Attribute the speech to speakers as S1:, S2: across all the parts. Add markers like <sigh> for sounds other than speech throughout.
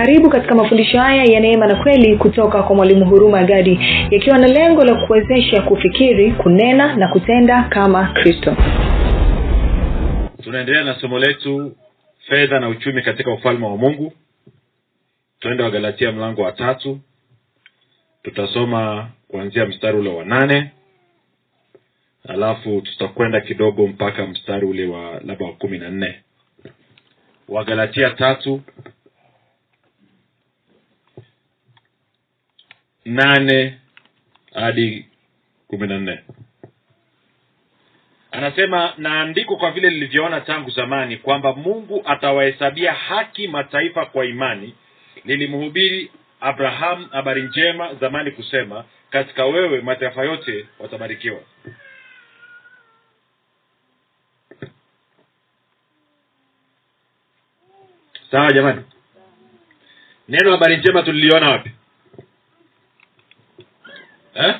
S1: karibu katika mafundisho haya ya neema na kweli kutoka kwa mwalimu huruma gadi yakiwa na lengo la kuwezesha kufikiri kunena na kutenda kama kristo.
S2: Tunaendelea na somo letu fedha na uchumi katika ufalme wa mungu. Tuende wagalatia mlango wa tatu. Tutasoma kuanzia mstari ule wa nane. Alafu tutakwenda kidogo mpaka mstari ule wa labda wa kumi na nne. Wagalatia tatu nane hadi kumi na nne. Anasema na andiko kwa vile lilivyoona tangu zamani kwamba mungu atawahesabia haki mataifa kwa imani lilimhubiri abrahamu habari njema zamani kusema katika wewe mataifa yote watabarikiwa sawa jamani? Neno habari njema tuliliona wapi eh?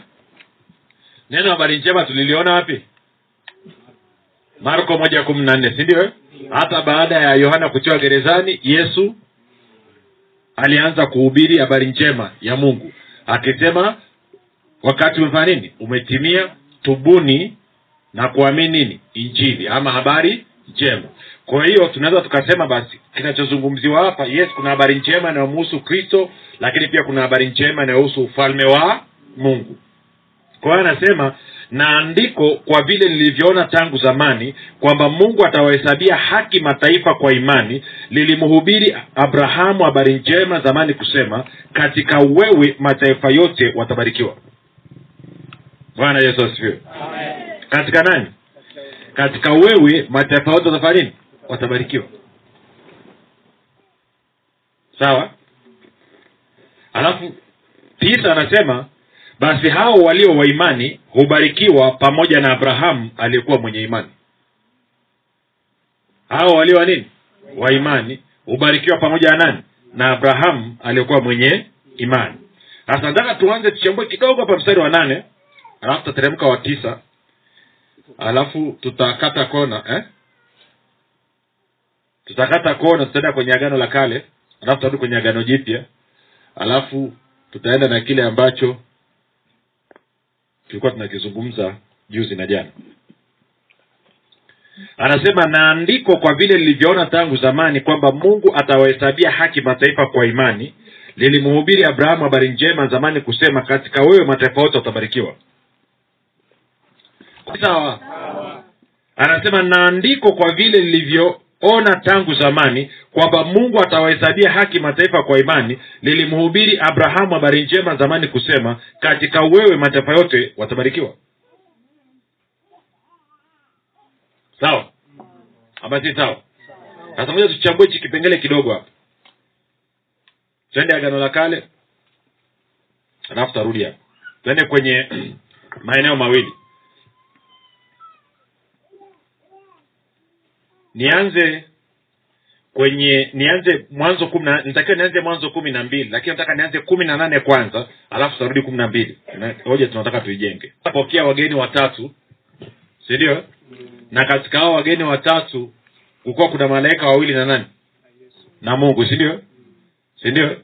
S2: neno habari njema tuliliona wapi? Marko moja kumi na nne si ndio hata baada ya yohana kutiwa gerezani yesu alianza kuhubiri habari njema ya mungu akisema wakati umefanya nini? Umetimia tubuni na kuamini nini? Injili ama habari njema. Kwa hiyo tunaweza tukasema basi kinachozungumziwa hapa yes kuna habari njema inayomuhusu kristo lakini pia kuna habari njema inayohusu ufalme wa mungu. Kwa hiyo anasema na andiko kwa vile lilivyoona tangu zamani kwamba mungu atawahesabia haki mataifa kwa imani lilimhubiri abrahamu habari njema zamani kusema katika wewe mataifa yote watabarikiwa. Bwana yesu asifiwe. Katika nani? Katika wewe mataifa yote watafanya nini? Watabarikiwa. Sawa? Alafu tisa anasema basi hao walio wa imani hubarikiwa pamoja na abrahamu aliyekuwa mwenye imani. Hao walio wa nini? Wa hubarikiwa pamoja na nani? Na abrahamu aliyekuwa mwenye imani. Sasa nataka tuanze tuchambue kidogo hapa mstari wa nane alafu tutateremka wa tisa alafu tutakata kona eh? tutakata kona tutaenda kwenye agano la kale alafu tutarudi kwenye agano jipya alafu tutaenda na kile ambacho tulikuwa tunakizungumza juzi na jana. Anasema na andiko kwa vile lilivyoona tangu zamani kwamba mungu atawahesabia haki mataifa kwa imani lilimhubiri abrahamu habari njema zamani kusema katika wewe mataifa yote watabarikiwa sawa. Anasema na andiko kwa vile lilivyoona tangu zamani kwamba mungu atawahesabia haki mataifa kwa imani lilimhubiri abrahamu habari njema zamani kusema katika wewe mataifa yote watabarikiwa. Sawa? Ama si sawa? Sasa moja tuchambue hichi kipengele kidogo hapa. Twende agano la kale alafu tarudi hapa. Twende kwenye <clears throat> maeneo mawili nianze kwenye nianze mwanzo kumi na nitakiwa nianze mwanzo kumi na mbili lakini nataka nianze kumi na nane kwanza alafu tutarudi kumi na mbili. Hoja tunataka tuijenge. Pokea wageni watatu si ndio? Na katika hao wageni watatu kukuwa kuna malaika wawili na nani? Na mungu si ndio? Si ndio?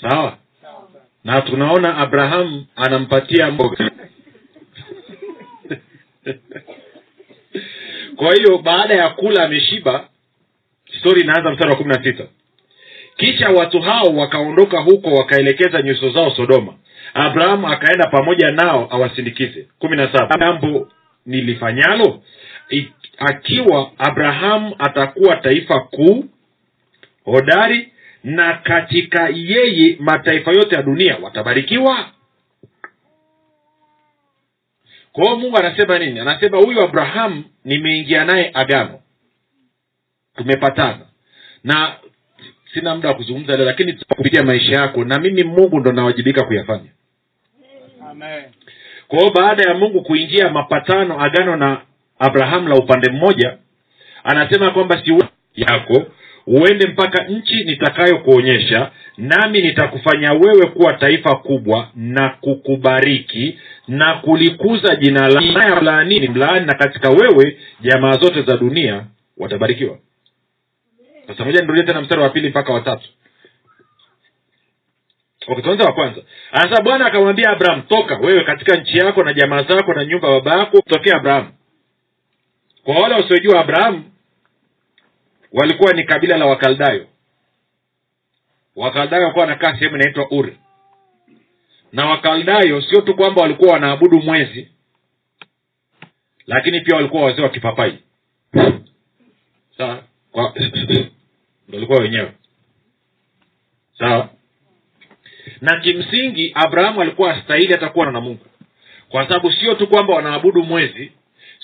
S2: Sawa. Na tunaona abrahamu anampatia mboga kwa hiyo baada ya kula ameshiba stori inaanza mstari wa kumi na sita. Kisha watu hao wakaondoka huko wakaelekeza nyuso zao sodoma. Abrahamu akaenda pamoja nao awasindikize. kumi na saba. Jambo nilifanyalo? Akiwa abrahamu atakuwa taifa kuu hodari na katika yeye mataifa yote ya dunia watabarikiwa kwa hiyo mungu anasema nini? Anasema huyu abrahamu nimeingia naye agano tumepatana. Na sina muda wa kuzungumza leo lakini kupitia maisha yako na mimi mungu ndo nawajibika kuyafanya.
S3: Amen.
S2: kwa hiyo baada ya mungu kuingia mapatano agano na abrahamu la upande mmoja anasema kwamba si yako uende mpaka nchi nitakayokuonyesha nami nitakufanya wewe kuwa taifa kubwa na kukubariki na kulikuza jina la mlaanini mlaani na katika wewe jamaa zote za dunia watabarikiwa. Sasa moja nirudie tena mstari wa pili mpaka watatu tuanze wa kwanza. Anasema bwana akamwambia abraham toka wewe katika nchi yako na jamaa zako na nyumba baba yako tokea abrahamu. Kwa wale wasiojua abrahamu walikuwa ni kabila la wakaldayo. Wakaldayo walikuwa wanakaa sehemu inaitwa uri na wakaldayo sio tu kwamba walikuwa wanaabudu mwezi lakini pia walikuwa wazee wa kipapai. Sawa? <coughs> Walikuwa wenyewe. Sawa? Na kimsingi abrahamu alikuwa astahili hata kuwa na mungu. Kwa sababu sio tu kwamba wanaabudu mwezi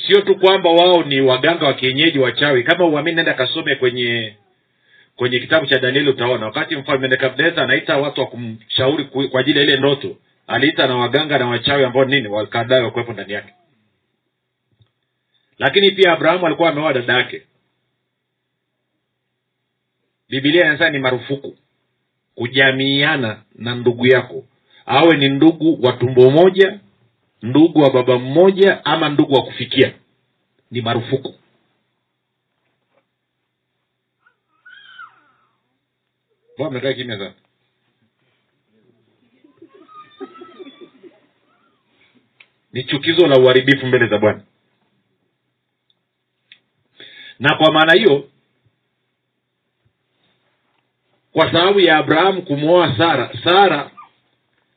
S2: sio tu kwamba wao ni waganga wa kienyeji wachawi. Kama uamini nenda kasome kwenye kwenye kitabu cha danieli utaona. Wakati mfalme nebukadnezar anaita watu wa kumshauri kwa ajili ya ile ndoto aliita na waganga na wachawi ambao nini? Wakadai wakuwepo ndani yake. Lakini pia abrahamu alikuwa ameoa dada yake. Bibilia inasema ni marufuku kujamiiana na ndugu yako. Awe ni ndugu wa tumbo moja ndugu wa baba mmoja ama ndugu wa kufikia. Ni marufuku Mbona mmekaa kimya sana ni chukizo la uharibifu mbele za bwana. Na kwa maana hiyo kwa sababu ya abrahamu kumwoa sara sara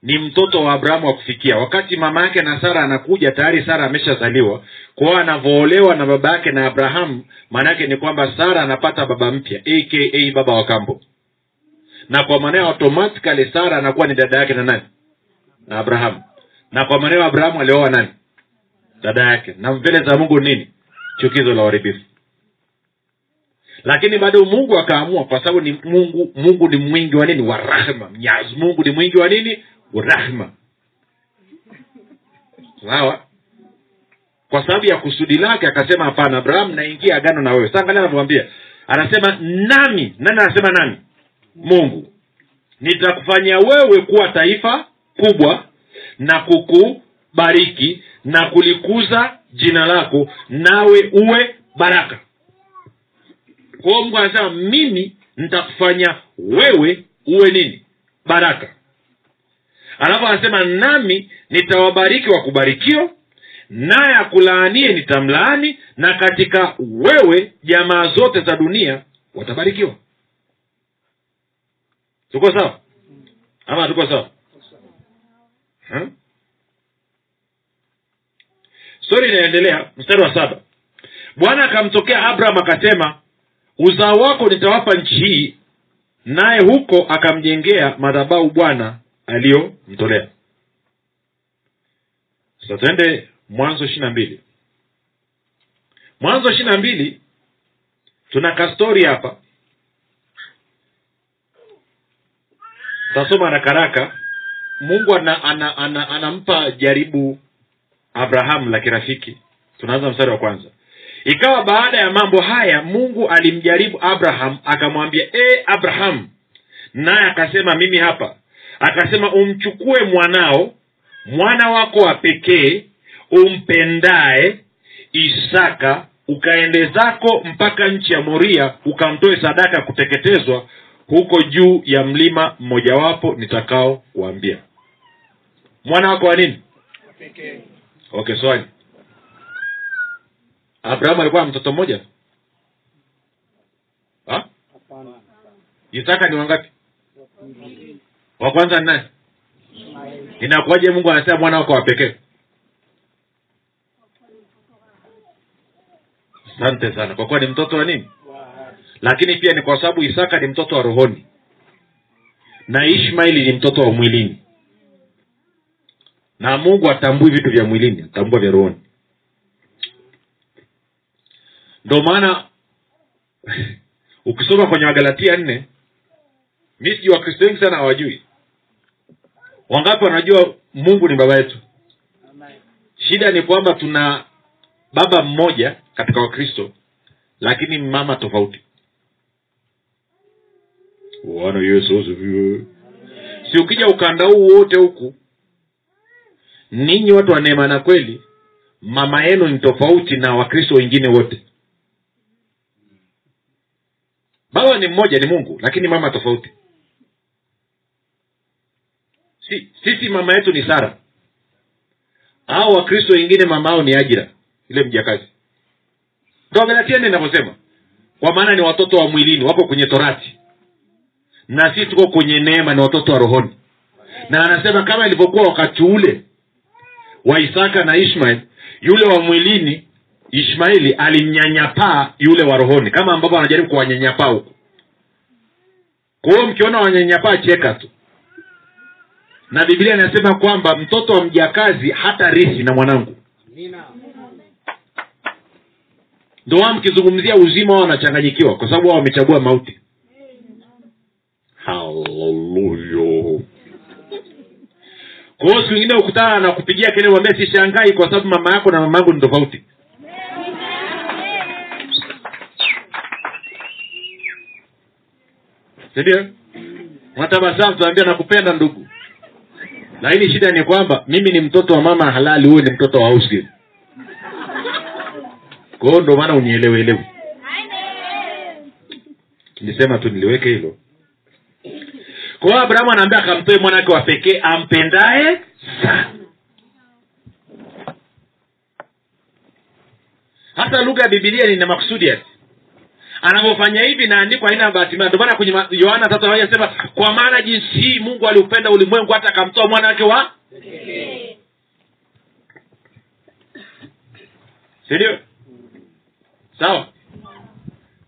S2: ni mtoto wa abrahamu wa kufikia. Wakati mama yake na sara anakuja tayari sara ameshazaliwa. Kwao anavyoolewa na baba yake na abrahamu maana yake ni kwamba sara anapata baba mpya aka baba wa kambo na kwa maana automatically sara anakuwa ni dada yake na nani? Na abrahamu na kwa maana abrahamu alioa nani? Dada yake. Na mbele za mungu ni nini? Chukizo la uharibifu. Lakini bado mungu akaamua kwa sababu ni mungu mungu ni mwingi wa nini? Wa rahma. Mnyazi. Mungu ni mwingi wa nini? Wa rahma. Sawa? Kwa sababu ya kusudi lake akasema hapana abraham naingia agano na wewe. Sasa angalia anavyomwambia. Anasema nami nani anasema nami mungu. Nitakufanya wewe kuwa taifa kubwa na kukubariki na kulikuza jina lako nawe uwe baraka. Kwa mungu anasema mimi nitakufanya wewe uwe nini? Baraka. Alafu anasema nami nitawabariki wakubarikio naye akulaanie nitamlaani na katika wewe jamaa zote za dunia watabarikiwa tuko sawa? Ama tuko sawa? Stori inaendelea mstari wa saba. Bwana akamtokea abraham akasema uzao wako nitawapa nchi hii. Naye huko akamjengea madhabahu bwana aliyomtolea. Sasa twende mwanzo ishiri na mbili. Mwanzo ishiri na mbili tuna kastori hapa tasoma rakaraka mungu ana, ana, ana, anampa jaribu abrahamu la kirafiki. Tunaanza mstari wa kwanza. Ikawa baada ya mambo haya mungu alimjaribu abraham akamwambia e abraham naye akasema mimi hapa. Akasema umchukue mwanao mwana wako wa pekee umpendaye isaka ukaende zako mpaka nchi ya moria ukamtoe sadaka ya kuteketezwa huko juu ya mlima mmojawapo nitakao kuambia mwana wako wa nini? Okay swali. Abrahamu alikuwa na mtoto mmoja? Ha? isaka ni wangapi? Wa kwanza ni nani? Inakuwaje mungu anasema mwana wako wa pekee? Asante sana. Kwa kuwa ni mtoto wa nini lakini pia ni kwa sababu isaka ni mtoto wa rohoni. Na ishmaili ni mtoto wa mwilini. Na mungu atambui vitu vya mwilini atambua vya rohoni. Ndo maana <laughs> ukisoma kwenye wagalatia nne mi sijui wakristo wengi sana hawajui. Wangapi wanajua mungu ni baba yetu? Shida ni kwamba tuna baba mmoja katika wakristo lakini mama tofauti bwana yesu asifiwe. Si ukija ukanda huu wote huku ninyi watu wa neema na kweli mama yenu ni tofauti na wakristo wengine wote. Baba ni mmoja ni mungu lakini mama tofauti. Si, sisi mama yetu ni sara. Au wakristo wengine mama ao ni ajira ile mjakazi. Ndo galatia nne inavyosema. Kwa maana ni watoto wa mwilini wako kwenye torati na sisi tuko kwenye neema ni watoto wa rohoni. Na anasema kama ilivyokuwa wakati ule wa isaka na ishmael yule wa mwilini ishmaeli alimnyanyapaa yule wa rohoni kama ambavyo anajaribu kuwanyanyapaa huku kwa hiyo mkiona wanyanyapaa cheka tu. Na biblia inasema kwamba mtoto wa mjakazi hata rithi na mwanangu. Ndo wao mkizungumzia uzima wao wanachanganyikiwa kwa sababu wao wamechagua mauti haleluya kwa hiyo siku ingine ukutana na kupigia kelele wambia sishangai kwa sababu mama yako na mama yangu ni tofauti. Sindio natabasamu tunaambia nakupenda ndugu. Lakini shida ni kwamba mimi ni mtoto wa mama halali huyu ni mtoto wa house kwa hiyo ndo maana unielewelewe nisema tu niliweke hilo kwa hiyo abrahamu anaambia akamtoe mwanawake wa pekee ampendaye sana. Hata lugha ya bibilia nina makusudi yake. Anavyofanya hivi naandikwa haina bahati mbaya. Ndio maana kwenye yohana tatu anasema kwa maana jinsi hii mungu aliupenda ulimwengu hata akamtoa mwana wake wa sindio sawa.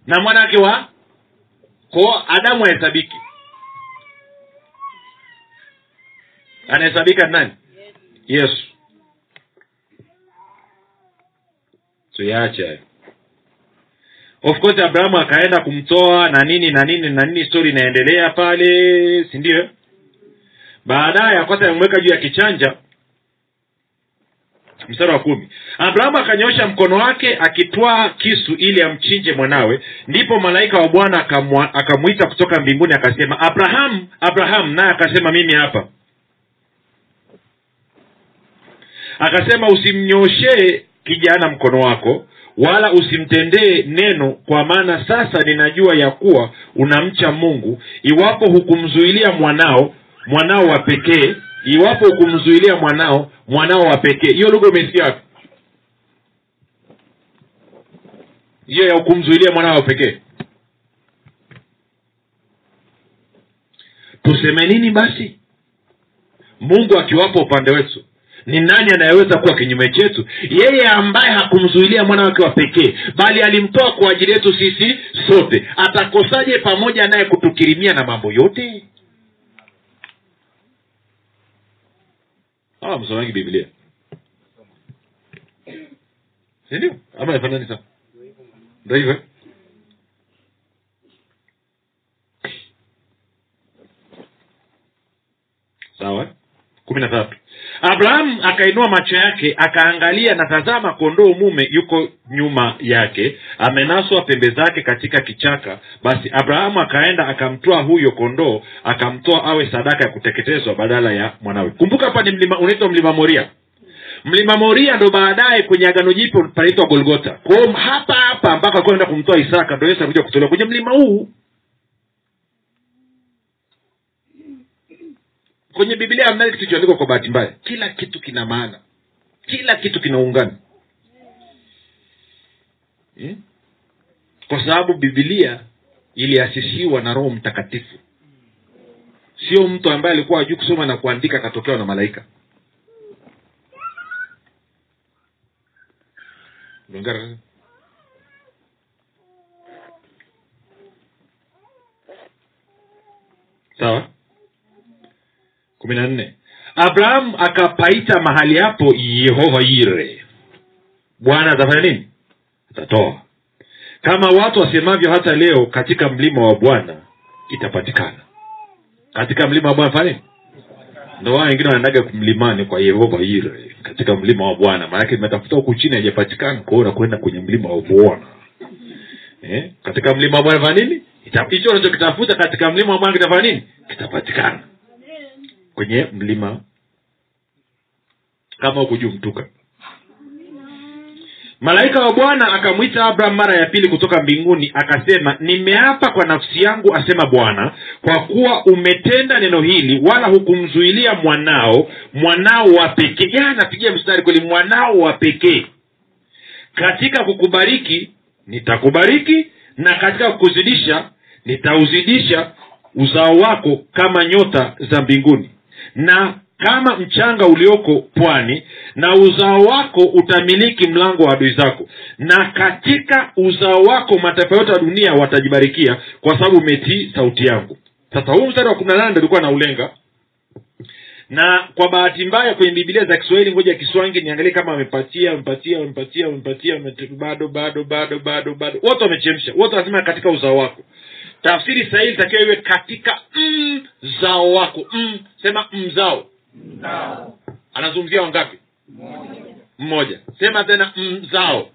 S2: Na mwana wake wa ko adamu hahesabiki anahesabika nani? Yesu. Tuyaache hayo of course abrahamu akaenda kumtoa na nini na nini na nini story inaendelea pale si ndio? Baadaye akwata yamweka juu ya kichanja. Mstari wa kumi. Abrahamu akanyosha mkono wake akitwaa kisu ili amchinje mwanawe. Ndipo malaika wa bwana akamwita kutoka mbinguni akasema abrahamu abrahamu naye akasema mimi hapa akasema usimnyoshee kijana mkono wako wala usimtendee neno kwa maana sasa ninajua ya kuwa unamcha mungu. Iwapo hukumzuilia mwanao mwanao wa pekee iwapo hukumzuilia mwanao mwanao wa pekee. Hiyo lugha umesikia wapi? Hiyo ya hukumzuilia mwanao wa pekee. Tuseme nini basi? Mungu akiwapo upande wetu ni nani anayeweza kuwa kinyume chetu? Yeye ambaye hakumzuilia mwana wake wa pekee bali alimtoa kwa ajili yetu sisi sote. Atakosaje pamoja naye kutukirimia na mambo yote? Hawa msomangi biblia. Sindio ama ifanani sawa ndo hivyo. Sawa. Kumi na tatu abrahamu akainua macho yake akaangalia na tazama kondoo mume yuko nyuma yake amenaswa pembe zake katika kichaka. Basi abrahamu akaenda akamtoa huyo kondoo akamtoa awe sadaka ya kuteketezwa badala ya mwanawe. Kumbuka hapa ni mlima unaitwa mlima moria. Mlima moria ndo baadaye kwenye agano jipya panaitwa golgota kwao hapa hapa ambako alikuwa kumtoa isaka ndo yesu alikuja kutolewa. Kwenye mlima huu kwenye biblia hamna kitu kilichoandikwa kwa bahati mbaya. Kila kitu kina maana. Kila kitu kinaungana. Hmm? kwa sababu bibilia iliasisiwa na roho mtakatifu. Sio mtu ambaye alikuwa ajuu kusoma na kuandika akatokewa na malaika. Lungara. sawa kumi na nne. Abrahamu akapaita mahali hapo yehova yire. Bwana atafanya nini? Atatoa. Kama watu wasemavyo hata leo katika mlima wa bwana itapatikana. Katika mlima wa bwana fanya nini? Ndo wengine wanaendaga mlimani kwa yehova yire. Katika mlima wa bwana maanake imetafuta huku chini haijapatikana kwao unakwenda kwenye mlima wa bwana. Eh? katika mlima wa bwana fanya nini? Hicho unachokitafuta katika mlima wa bwana kitafanya nini? Kitapatikana kwenye mlima. Kama huku malaika wa bwana akamwita abraham mara ya pili kutoka mbinguni akasema nimeapa kwa nafsi yangu asema bwana kwa kuwa umetenda neno hili wala hukumzuilia mwanao mwanao wa pekee. Ya anapigia mstari kweli mwanao wa pekee. Katika kukubariki nitakubariki na katika kukuzidisha nitauzidisha uzao wako kama nyota za mbinguni na kama mchanga ulioko pwani na uzao wako utamiliki mlango wa adui zako na katika uzao wako mataifa yote ya dunia watajibarikia kwa sababu umetii sauti yangu. Sasa huu mstari wa kumi na nane ndo ulikuwa na na kwa bahati mbaya kwenye bibilia za kiswahili ngoja kiswangi niangalie kama wamepatia wamepatia wamepatia wamepatia bado bado bado bado bado. Wote wamechemsha wote wanasema katika uzao wako tafsiri sahihi litakiwa iwe katika mzao wako. Mm, sema mzao anazungumzia wangapi? Mmoja. Sema tena mzao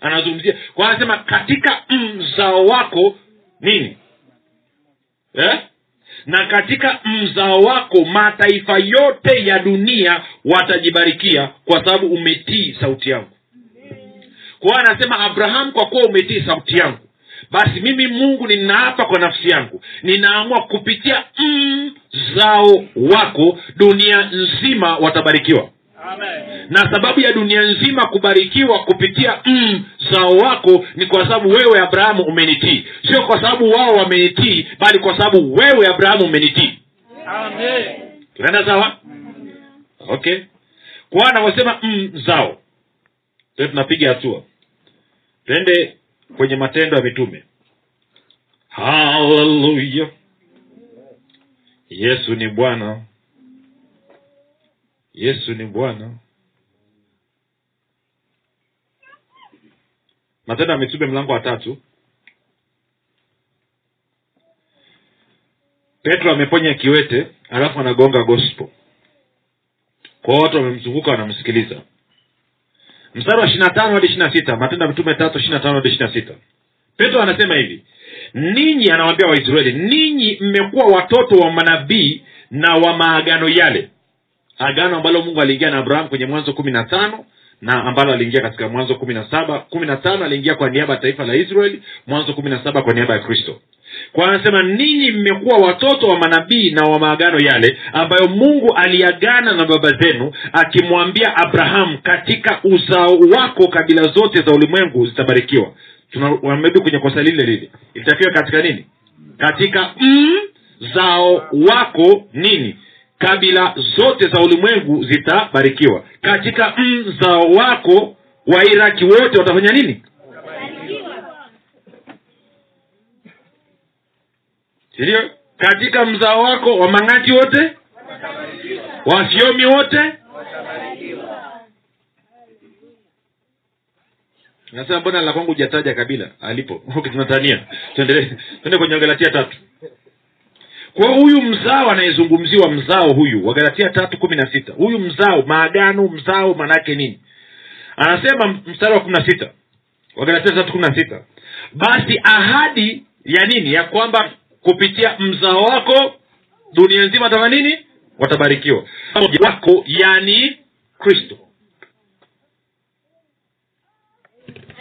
S2: anazungumzia. Kwa anasema katika mzao wako nini? Eh? na katika mzao wako mataifa yote ya dunia watajibarikia kwa sababu umetii sauti yangu. Kwa hiyo anasema abraham kwa kuwa umetii sauti yangu basi mimi mungu ninaapa kwa nafsi yangu. Ninaamua kupitia mzao wako dunia nzima watabarikiwa.
S4: Amen.
S2: na sababu ya dunia nzima kubarikiwa kupitia mzao wako ni kwa sababu wewe abrahamu umenitii. Sio kwa sababu wao wamenitii bali kwa sababu wewe abrahamu umenitii. Tunaenda sawa? Okay. Kwa anavyosema mzao tunapiga hatua. Twende kwenye matendo ya mitume. Haleluya yesu ni bwana. Yesu ni bwana. Matendo ya mitume mlango wa tatu. Petro ameponya kiwete alafu anagonga gospel. Kwa watu wamemzunguka wanamsikiliza mstari wa ishiri na tano hadi ishiri na sita matendo ya mitume tatu ishiri na tano hadi ishiri na sita. Petro anasema hivi ninyi anawaambia waisraeli ninyi mmekuwa watoto wa manabii na wa maagano yale. Agano ambalo mungu aliingia na abraham kwenye mwanzo kumi na tano na ambalo aliingia katika mwanzo kumi na saba kumi na tano aliingia kwa niaba ya taifa la israeli mwanzo kumi na saba kwa niaba ya kristo. Kwa anasema ninyi mmekuwa watoto wa manabii na wa maagano yale ambayo mungu aliagana na baba zenu akimwambia abrahamu katika uzao wako kabila zote za ulimwengu zitabarikiwa. Tunarudi kwenye kosa lile lile. Ilitakiwa katika nini? Katika mzao wako nini kabila zote za ulimwengu zitabarikiwa. Katika mzao wako wairaki wote watafanya nini? Sindio katika mzao wako wamang'ati wote? Wasiomi wote? Nasema mbona la kwangu hujataja kabila? Alipo. <laughs> Okay, tunatania tuendelee. Tuende kwenye wagalatia tatu kwa huyu mzao anayezungumziwa mzao huyu wagalatia tatu kumi na sita huyu mzao maagano mzao maanaake nini? Anasema mstari wa kumi na sita wagalatia tatu kumi na sita basi ahadi ya nini? Ya kwamba kupitia mzao wako dunia nzima tama nini? Watabarikiwa. Wako yani kristo.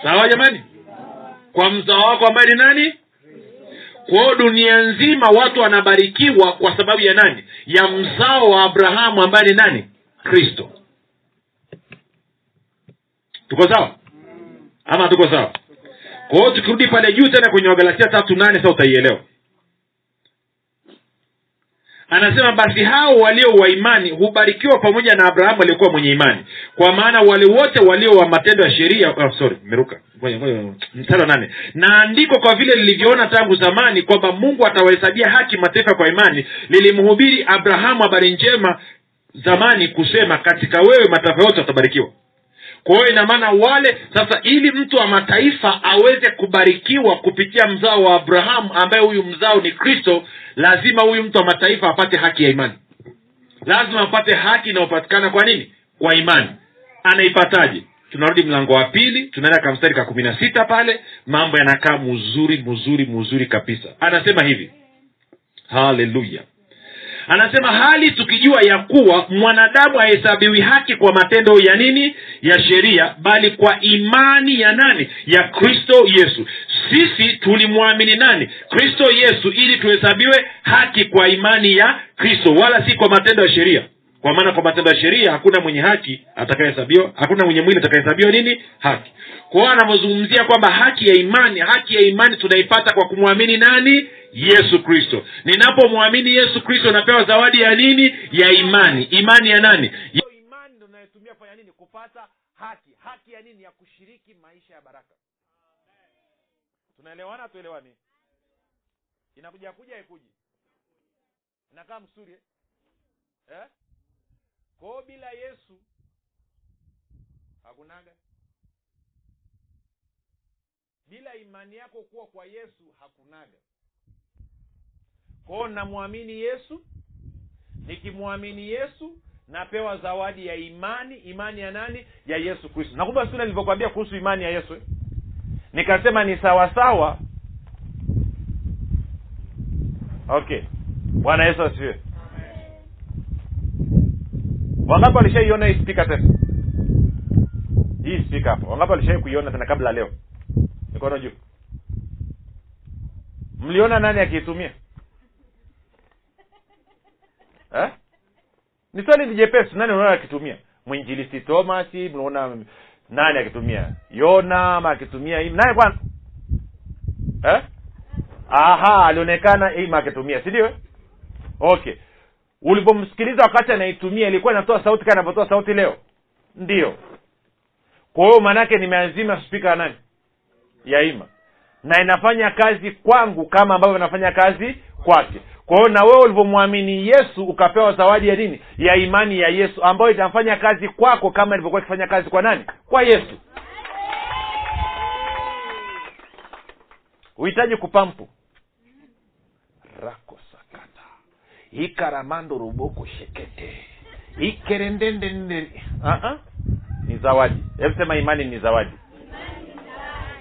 S2: Sawa jamani? Kwa mzao wako ambaye ni nani kwao dunia nzima watu wanabarikiwa kwa sababu ya nani? Ya mzao wa abrahamu ambaye ni nani? Kristo. Tuko sawa? Ama tuko sawa? Kwa hiyo tukirudi pale juu tena kwenye wagalatia tatu nane sa utaielewa anasema basi hao walio wa imani hubarikiwa pamoja na abrahamu aliyekuwa mwenye imani. Kwa maana wale wote walio wa matendo ya sheria oh, sorry meruka mstari wa nane. Na andiko kwa vile lilivyoona tangu zamani kwamba mungu atawahesabia haki mataifa kwa imani lilimhubiri abrahamu habari njema zamani kusema katika wewe mataifa yote watabarikiwa kwa hiyo ina maana wale sasa ili mtu wa mataifa aweze kubarikiwa kupitia mzao wa abrahamu ambaye huyu mzao ni kristo lazima huyu mtu wa mataifa apate haki ya imani. Lazima apate haki inayopatikana kwa nini? Kwa imani. Anaipataje? Tunarudi mlango wa pili tunaenda ka mstari ka kumi na sita pale. Mambo yanakaa mzuri mzuri mzuri kabisa. Anasema hivi. Haleluya
S5: anasema hali tukijua ya kuwa mwanadamu hahesabiwi haki kwa matendo ya nini? Ya sheria bali kwa imani ya nani? Ya kristo yesu. Sisi tulimwamini nani? Kristo yesu ili tuhesabiwe haki kwa imani ya kristo wala si kwa matendo ya sheria kwa maana kwa matendo ya sheria hakuna mwenye haki atakayehesabiwa hakuna mwenye mwili atakayehesabiwa nini? Haki. Kwa hiyo anavyozungumzia kwamba haki ya imani haki ya imani tunaipata kwa kumwamini nani? Yesu kristo. Ninapomwamini yesu kristo napewa zawadi ya nini? Ya imani. Imani ya nani?
S2: Ya... imani ndo kufanya nini? Kupata haki. Haki ya nini? Ya kushiriki maisha ya baraka. Tunaelewana? Tuelewani inakuja kuja ikuji inakaa msuri eh? Kwao bila yesu hakunaga. Bila imani yako kuwa kwa yesu hakunaga. Kwao namwamini yesu nikimwamini yesu napewa zawadi ya imani imani ya nani? Ya yesu kristo. Nakumbuka siku nilivyokwambia kuhusu imani ya yesu. Nikasema ni sawasawa okay. Bwana yesu asifiwe wangapi walishaiona hii spika tena? Hii spika hapo. Wangapi walishai kuiona tena kabla leo? Mikono juu. Mliona nani akiitumia? Eh? ni swali ni jepesi. Nani unaona akitumia? Mwinjilisti thomas mnaona nani akitumia? Yona ama akitumia naye kwanza eh? aha alionekana ima akitumia si ndio? Okay ulipomsikiliza wakati anaitumia ilikuwa inatoa sauti kama inavyotoa sauti leo? Ndio. Kwa hiyo maanaake nimeazima spika nani? Yaima. Na inafanya kazi kwangu kama ambavyo inafanya kazi kwake. Kwa hiyo na wewe ulivyomwamini yesu ukapewa zawadi ya nini? Ya imani ya yesu ambayo itafanya kazi kwako kama ilivyokuwa ikifanya kazi kwa nani? Kwa yesu. Huhitaji kupampu rako sakata ikaramando ruboko shekete. Ikerendendende. Uh-huh. ni zawadi. Hebu sema imani ni zawadi.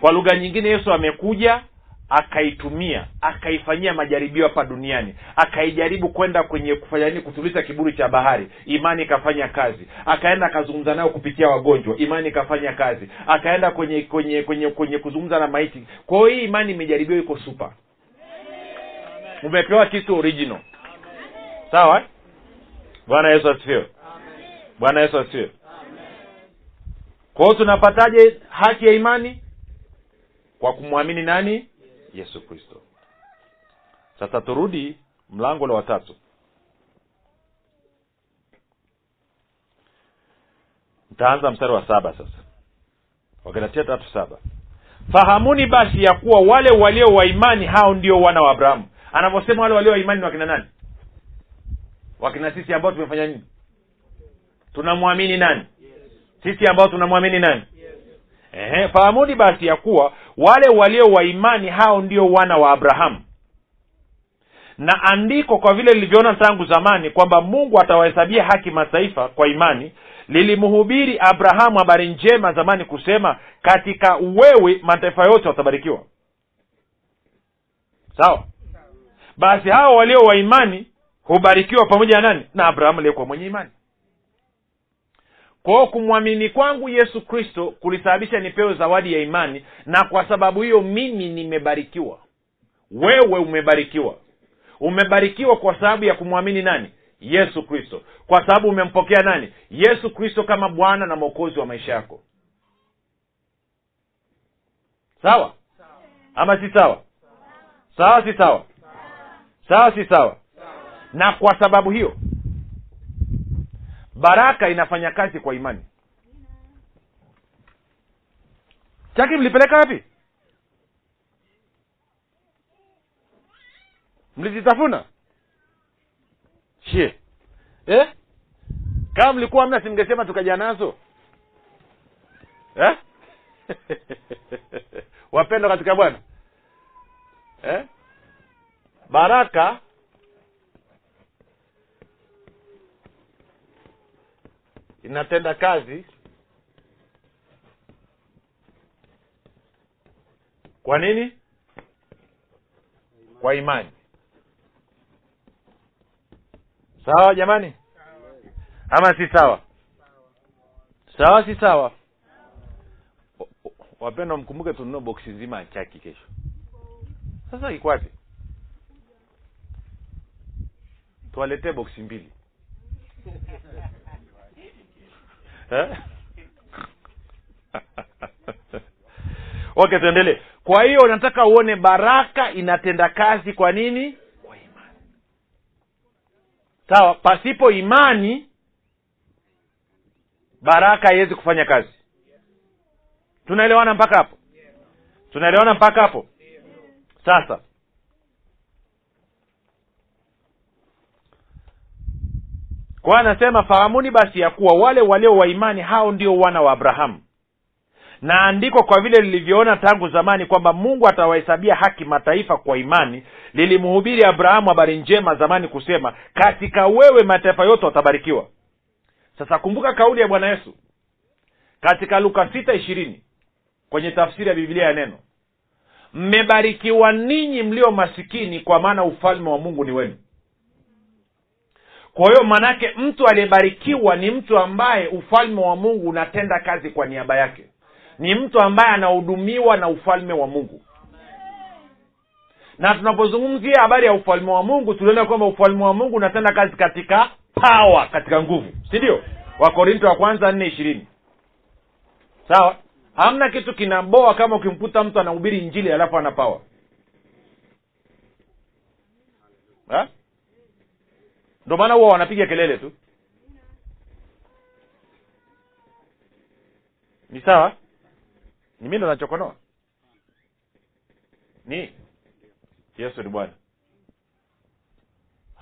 S2: Kwa lugha nyingine yesu amekuja akaitumia akaifanyia majaribio hapa duniani. Akaijaribu kwenda kwenye kufanya nini? Kutuliza kiburi cha bahari. Imani ikafanya kazi. Akaenda akazungumza nayo kupitia wagonjwa. Imani ikafanya kazi. Akaenda kwenye kwenye kwenye kwenye kuzungumza na maiti. Kwa hiyo hii imani imejaribiwa iko supa umepewa kitu original sawa? Bwana yesu asifiwe. Bwana yesu asifiwe. Kwa hiyo tunapataje haki ya imani? Kwa kumwamini nani? Yesu kristo. Sasa turudi mlango la watatu. Ntaanza mstari wa saba sasa. Wagalatia tatu saba. Fahamuni basi ya kuwa wale walio waimani hao ndio wana wa abrahamu. Anavyosema wale walio waimani ni wakina nani wakina sisi ambao tumefanya nini? Tunamwamini nani? Sisi ambao tunamwamini nani? Ehe, fahamuni basi ya kuwa wale walio wa imani hao ndio wana wa abrahamu. Na andiko kwa vile lilivyoona tangu zamani kwamba mungu atawahesabia haki mataifa kwa imani lilimhubiri abrahamu habari njema zamani kusema katika wewe mataifa yote watabarikiwa. Sawa? Basi hao walio wa imani hubarikiwa pamoja na nani? Na abrahamu aliyekuwa mwenye imani. Kwa kumwamini kwangu yesu kristo kulisababisha nipewe zawadi ya imani na kwa sababu hiyo mimi nimebarikiwa. Wewe umebarikiwa. Umebarikiwa kwa sababu ya kumwamini nani? Yesu kristo. Kwa sababu umempokea nani? Yesu kristo kama bwana na mwokozi wa maisha yako. Sawa? Ama si sawa? Sawa si sawa? Sawa si sawa na kwa sababu hiyo baraka inafanya kazi kwa imani chaki mlipeleka wapi mlizitafuna shie eh? kama mlikuwa mna simngesema tukaja nazo eh? <laughs> wapendwa katika bwana eh? baraka inatenda kazi kwa nini? Kwa imani. Sawa jamani? Ama si sawa? Sawa si sawa? Wapendwa mkumbuke tununue boksi nzima ya chaki kesho. Sasa iko wapi? Tuwaletee boksi mbili <laughs> Eh? <laughs> okay tuendelee. Kwa hiyo nataka uone baraka inatenda kazi kwa nini? Kwa imani. Sawa pasipo imani baraka haiwezi kufanya kazi. Tunaelewana mpaka hapo? Tunaelewana mpaka hapo? Sasa kwa anasema fahamuni basi ya kuwa wale walio wa imani hao ndio wana wa abrahamu. Na andiko kwa vile lilivyoona tangu zamani kwamba mungu atawahesabia haki mataifa kwa imani lilimhubiri abrahamu habari njema zamani kusema katika wewe mataifa yote watabarikiwa. Sasa kumbuka kauli ya bwana yesu katika luka sita ishirini kwenye tafsiri ya biblia ya neno mmebarikiwa ninyi mlio masikini kwa maana ufalme wa mungu ni wenu kwa hiyo maanake mtu aliyebarikiwa ni mtu ambaye ufalme wa mungu unatenda kazi kwa niaba yake. Ni mtu ambaye anahudumiwa na ufalme wa mungu. Na tunapozungumzia habari ya ufalme wa mungu tuliona kwamba ufalme wa mungu unatenda kazi katika pawa katika nguvu. Si ndio? Wakorinto wa kwanza nne ishirini. Sawa? Hamna kitu kinaboa kama ukimkuta mtu anahubiri injili alafu ana pawa? Ndo maana huwa wanapiga kelele tu. Ni sawa? Ni mindo nachokonoa? Ni? Yesu ni bwana.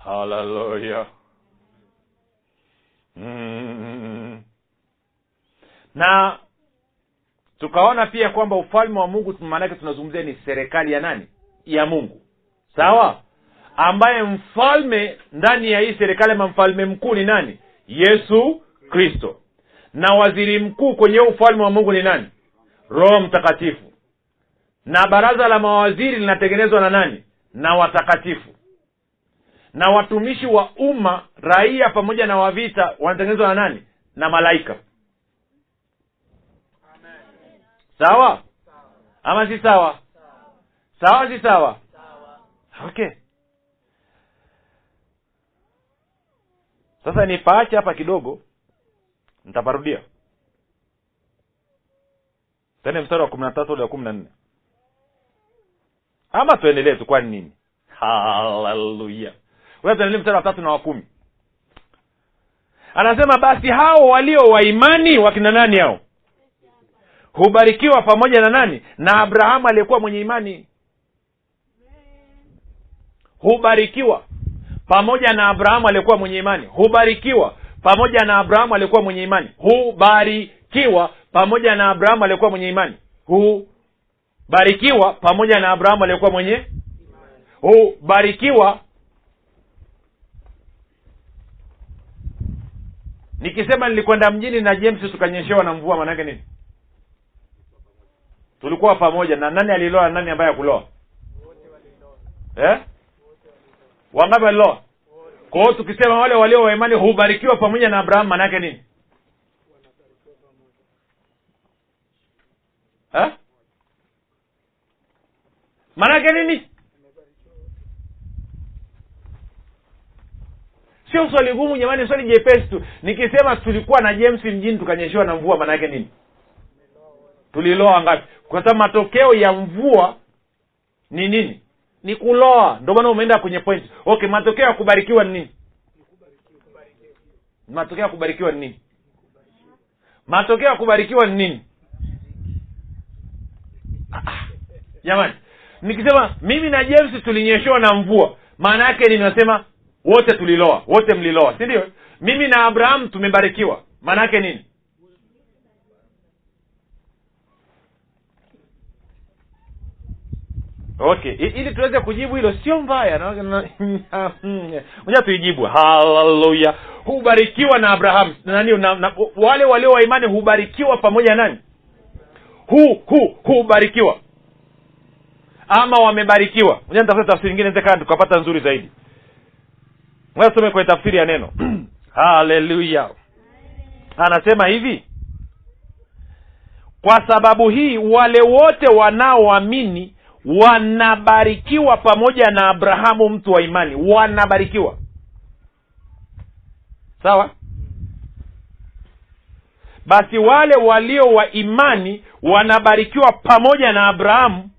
S2: Haleluya mm. na tukaona pia kwamba ufalme wa mungu maanake tunazungumzia ni serikali ya nani? Ya mungu. Sawa ambaye mfalme ndani ya hii serikali ama mfalme mkuu ni nani? Yesu kristo. Na waziri mkuu kwenye ufalme wa mungu ni nani? Roho mtakatifu. Na baraza la mawaziri linatengenezwa na nani? Na watakatifu. Na watumishi wa umma raia pamoja na wavita wanatengenezwa na nani? Na malaika. Sawa? Ama si sawa? Sawa si sawa. Okay sasa nipaache hapa kidogo nitaparudia. Tene mstari wa kumi na tatu ule wa kumi na nne. Ama tuendelee tu kwani nini? Haleluya. Tuendelee mstari wa tatu na wa kumi. Anasema basi hao walio waimani wakina nani hao? Hubarikiwa pamoja na nani? Na abrahamu aliyekuwa mwenye imani. Hubarikiwa pamoja na abrahamu aliyekuwa mwenye imani hubarikiwa. Pamoja na abrahamu aliyekuwa mwenye imani hubarikiwa. Pamoja na abrahamu aliyekuwa mwenye imani hubarikiwa. Pamoja na abrahamu aliyekuwa mwenye hubarikiwa. Nikisema nilikwenda mjini na james tukanyeshewa na mvua maanake nini? Tulikuwa pamoja. Na nani aliloa na nani ambaye akuloa eh? Wangapi waliloa kwa tukisema wale walio waimani hubarikiwa pamoja na abrahamu manaake nini? Maanaake nini? Sio swali gumu jamani swali jepesi tu. Nikisema tulikuwa na james mjini tukanyeshewa na mvua maanaake nini? Tuliloa ngapi? Kwa sababu matokeo ya mvua ni nini ni kuloa. Ndio maana umeenda kwenye point. Okay matokeo ya kubarikiwa ni nini? Matokeo ya kubarikiwa ni nini? Matokeo ya kubarikiwa ni nini? Ah, ah. jamani nikisema mimi na james tulinyeshewa na mvua maana yake nini nasema wote tuliloa wote mliloa si ndio? Mimi na abraham tumebarikiwa maana yake nini okay ili tuweze kujibu hilo sio mbaya moja tuijibu haleluya hubarikiwa na abraham. Nani na, na, wale walio wa imani hubarikiwa pamoja nani? Hu hu hubarikiwa. Ama wamebarikiwa. Moja nitafuta tafsiri nyingine inaweza tukapata nzuri zaidi. Moja tusome kwenye tafsiri ya neno. <clears throat> Haleluya. Anasema hivi kwa sababu hii wale wote wanaoamini wanabarikiwa pamoja na abrahamu mtu wa imani. Wanabarikiwa. Sawa? Basi wale walio wa imani wanabarikiwa pamoja na abrahamu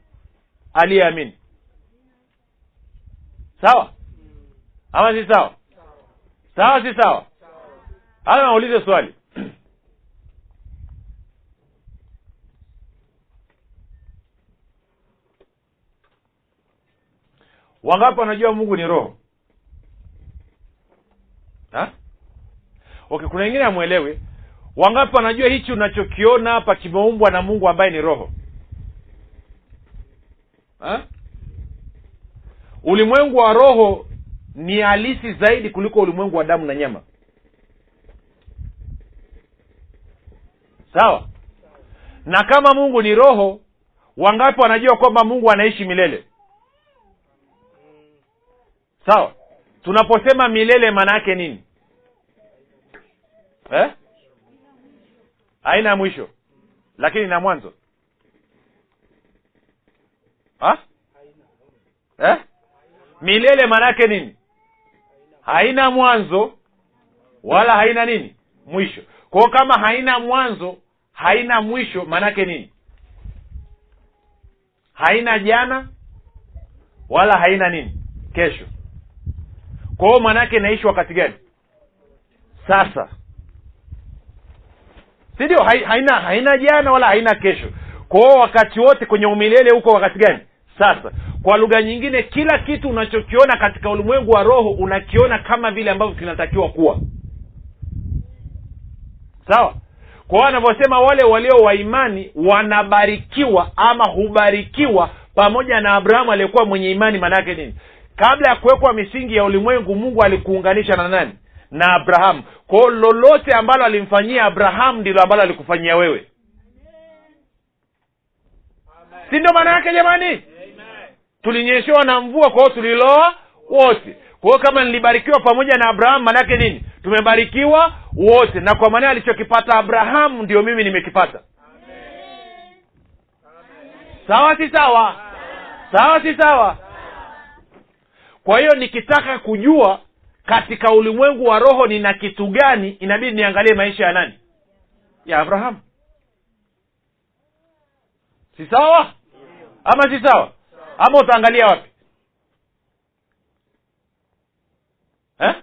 S2: aliyeamini. Sawa? Ama si sawa? Sawa si sawa? Hata naulize swali wangapi wanajua mungu ni roho? Ha? okay kuna wengine amwelewi wangapi wanajua hichi unachokiona hapa kimeumbwa na mungu ambaye ni roho? Ha? ulimwengu wa roho ni halisi zaidi kuliko ulimwengu wa damu na nyama. Sawa? Na kama mungu ni roho wangapi wanajua kwamba mungu anaishi milele sawa. Tunaposema milele maana yake nini? Eh? haina mwisho. Lakini na mwanzo. Ha? eh? milele maana yake nini? Haina mwanzo wala haina nini? Mwisho. Kwao kama haina mwanzo haina mwisho maanake nini? Haina jana wala haina nini? Kesho kwa hiyo maanaake inaishi wakati gani? Sasa. Si ndio? Haina haina jana wala haina kesho. Kwa hiyo wakati wote kwenye umilele huko wakati gani? Sasa. Kwa lugha nyingine kila kitu unachokiona katika ulimwengu wa roho unakiona kama vile ambavyo kinatakiwa kuwa. Sawa? Kwa hiyo anavyosema wale walio waimani wanabarikiwa ama hubarikiwa pamoja na abrahamu aliyekuwa mwenye imani maana yake nini kabla ya kuwekwa misingi ya ulimwengu mungu alikuunganisha na nani? Na abrahamu. Kwao lolote ambalo alimfanyia abrahamu ndilo ambalo alikufanyia wewe. Si ndio maana yake jamani? Tulinyeshewa na mvua kwa hiyo tuliloa wote. Kwa hiyo kama nilibarikiwa pamoja na abrahamu maanaake nini? Tumebarikiwa wote. Na kwa maana alichokipata abrahamu ndio mimi nimekipata. Sawa si sawa? Sawa si sawa kwa hiyo nikitaka kujua katika ulimwengu wa roho nina kitu gani inabidi niangalie maisha ya nani? Ya abrahamu. Si sawa? Ama si sawa? Ama utaangalia wapi? Eh?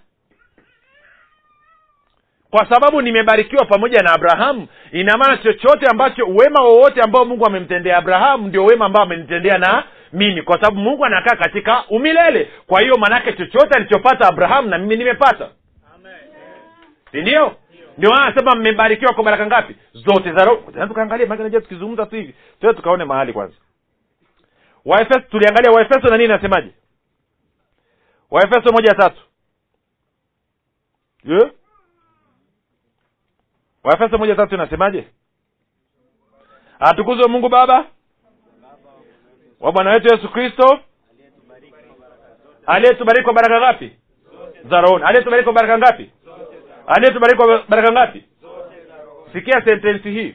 S2: kwa sababu nimebarikiwa pamoja na abrahamu ina maana chochote ambacho wema wowote ambao mungu amemtendea abrahamu ndio wema ambao amenitendea na mimi kwa sababu mungu anakaa katika umilele. Kwa hiyo maanake chochote alichopata abrahamu na mimi nimepata. Sindio ndio? Anasema mmebarikiwa kwa baraka ngapi? Zote za tukaangalia maana tukizungumza tu hivi. Tuwe tukaone mahali kwanza. Waefeso tuliangalia waefeso na nini nasemaje waefeso moja tatu. Yeah? waefeso moja tatu inasemaje? Atukuzwe mungu baba wa bwana wetu yesu kristo? Aliyetubariki kwa baraka ngapi? Za rohoni aliyetubariki kwa baraka ngapi? Aliyetubariki kwa baraka ngapi? Sikia sentensi hii.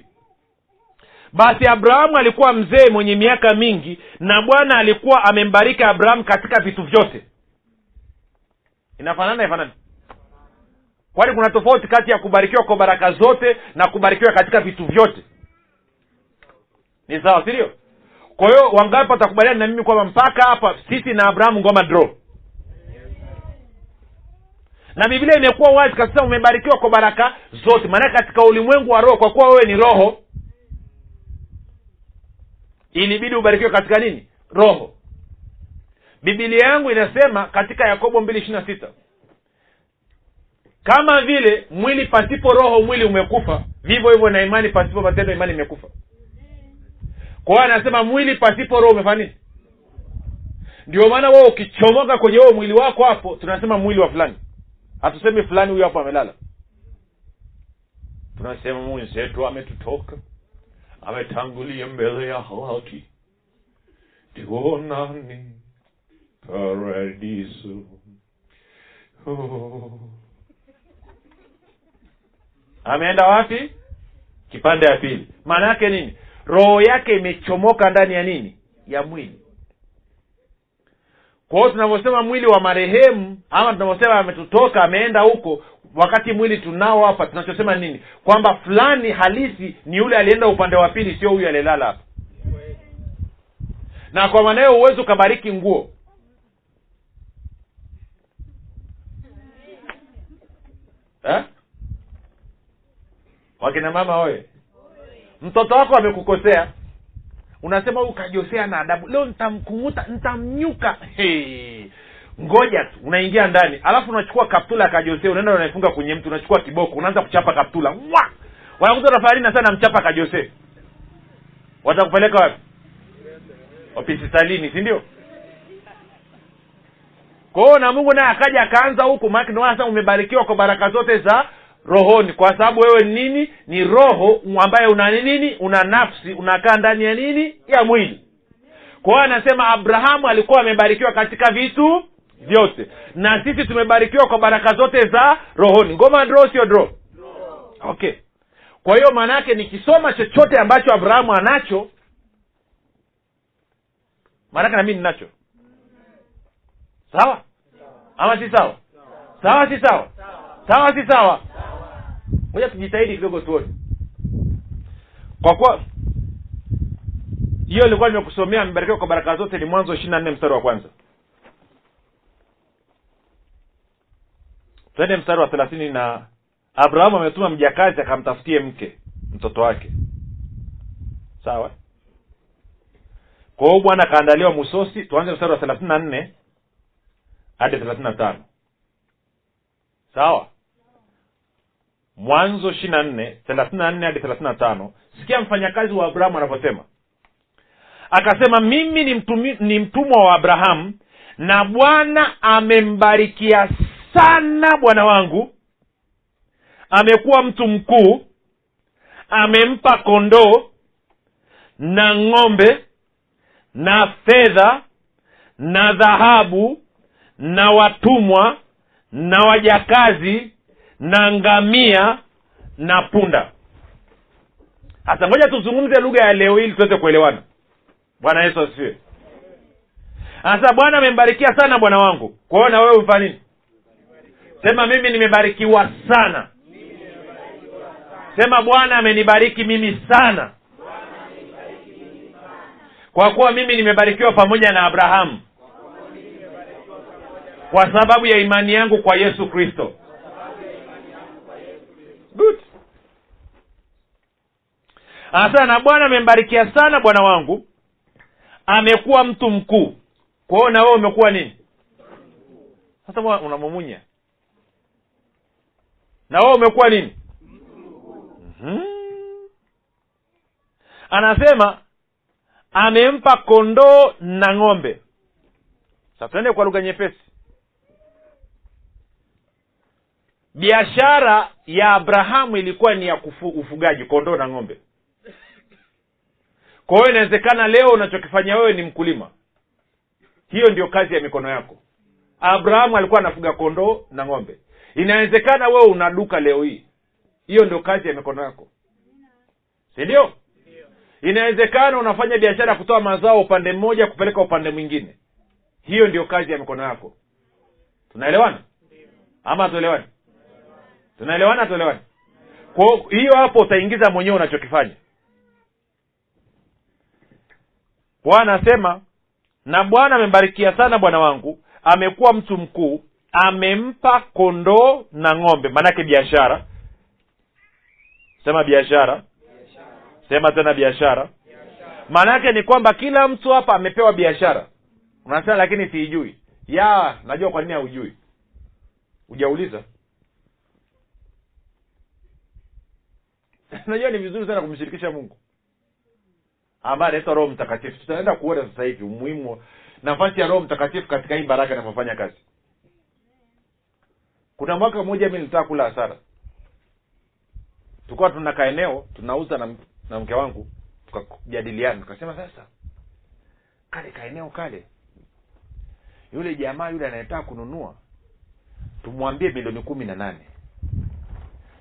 S2: Basi abrahamu alikuwa mzee mwenye miaka mingi na bwana alikuwa amembariki abrahamu katika vitu vyote. Inafanana ifanani kwani kuna tofauti kati ya kubarikiwa kwa baraka zote na kubarikiwa katika vitu vyote? Ni sawa si ndio kwa hiyo wangapi watakubaliana na mimi kwamba mpaka hapa sisi na abrahamu ngoma draw? Na biblia imekuwa wazi kabisa umebarikiwa kwa baraka zote. Maanake katika ulimwengu wa roho kwa kuwa wewe ni roho ilibidi ubarikiwe katika nini? Roho. Bibilia yangu inasema katika yakobo mbili ishiri na sita kama vile mwili pasipo roho mwili umekufa vivyo hivyo na imani pasipo matendo imani imekufa kwa hiyo anasema mwili pasipo roho umefanya ndio maana wao ukichomoka kwenye huo mwili wako hapo tunasema mwili wa fulani. Hatusemi fulani huyo hapo amelala. Tunasema mwenzetu ametutoka ametangulia mbele ya haki. Tuonani paradiso. Ameenda wapi? Kipande ya pili. Maana yake nini roho yake imechomoka ndani ya nini? Ya mwili. Kwa hiyo tunavyosema mwili wa marehemu ama tunavyosema ametutoka ameenda huko wakati mwili tunao hapa tunachosema nini? Kwamba fulani halisi ni yule alienda upande wa pili sio huyu alilala hapa. Na kwa maana hiyo huwezi ukabariki nguo. Eh? wakina mama oye mtoto wako amekukosea. Unasema huyu kajosea na adabu. Leo nitamkunguta nitamnyuka. Ngoja tu unaingia ndani. Alafu unachukua kaptula ya unaenda unaifunga kwenye mtu unachukua kiboko unaanza kuchapa kaptula. Wanakuta nini sana mchapa kajosea watakupeleka wapi? Hospitalini si ndio? Kwa na mungu naye akaja akaanza huku. Maake umebarikiwa kwa baraka zote za rohoni. Kwa sababu wewe ni nini? Ni roho ambaye una nini? Una nafsi unakaa ndani ya nini? Ya mwili. Kwa hiyo anasema abrahamu alikuwa amebarikiwa katika vitu vyote. Na sisi tumebarikiwa kwa baraka zote za rohoni. Ngoma dro sio dro okay. Kwa hiyo maana yake nikisoma chochote ambacho abrahamu anacho maanake nami ninacho. Sawa? Ama si sawa? Sawa. Si sawa. Sawa si sawa moja tujitahidi kidogo tuone. Kwa kuwa hiyo ilikuwa nimekusomea amebarikiwa kwa baraka zote ni mwanzo ishiri na nne mstari wa kwanza. Tuende mstari wa thelathini na abrahamu ametuma mjakazi akamtafutie mke mtoto wake. Sawa? Kwa hiyo bwana akaandaliwa musosi. Tuanze mstari wa thelathini na nne hadi thelathini na tano. Sawa mwanzo ishiri na hadi thelathini sikia mfanyakazi wa abrahamu anavyosema. Akasema mimi ni mtumwa wa abrahamu na bwana amembarikia sana bwana wangu. Amekuwa mtu mkuu amempa kondoo na ng'ombe na fedha na dhahabu na watumwa na wajakazi na ngamia na punda. Hasa ngoja tuzungumze lugha ya leo ili tuweze kuelewana. Bwana yesu asifiwe. Sasa bwana amembarikia sana bwana wangu. Kwa hiyo na wewe umfanya nini? Sema mimi nimebarikiwa sana. Sema bwana amenibariki mimi sana. Kwa kuwa mimi nimebarikiwa pamoja na abrahamu. Kwa sababu ya imani yangu kwa yesu kristo good. Anasema na bwana amembarikia sana bwana wangu. Amekuwa mtu mkuu. Kwa hiyo na wewe umekuwa nini? Sasa unamumunya na wewe umekuwa nini? Mm-hmm. anasema amempa kondoo na ng'ombe. Sasa tuende kwa lugha nyepesi biashara ya abrahamu ilikuwa ni ya kufu, ufugaji kondoo na ng'ombe. Kwa hiyo inawezekana leo unachokifanya wewe ni mkulima. Hiyo ndio kazi ya mikono yako. Abrahamu alikuwa anafuga kondoo na ng'ombe. Inawezekana wewe una duka leo hii. Hiyo ndio kazi ya mikono yako. Sindio inawezekana unafanya biashara ya kutoa mazao upande mmoja kupeleka upande mwingine. Hiyo ndio kazi ya mikono yako. Tunaelewana? Ama hatuelewani tunaelewana tuelewani kwa hiyo hapo utaingiza mwenyewe unachokifanya. Bwana asema na bwana amembarikia sana bwana wangu amekuwa mtu mkuu amempa kondoo na ng'ombe. Maanake biashara. Sema biashara. Sema tena biashara. Maana yake ni kwamba kila mtu hapa amepewa biashara. Unasema lakini siijui. Ya najua kwa nini haujui. Hujauliza <laughs> najua ni vizuri sana kumshirikisha mungu. Ambaye anaitwa roho mtakatifu. Tutaenda kuona sasa hivi umuhimu nafasi ya roho mtakatifu katika hii baraka inavyofanya kazi. Kuna mwaka mmoja mi nilitaka kula hasara tukawa tuna kaeneo tunauza na, na mke wangu tukajadiliana. Tukasema sasa kale kaeneo kale yule jamaa yule anayetaka kununua tumwambie milioni kumi na nane.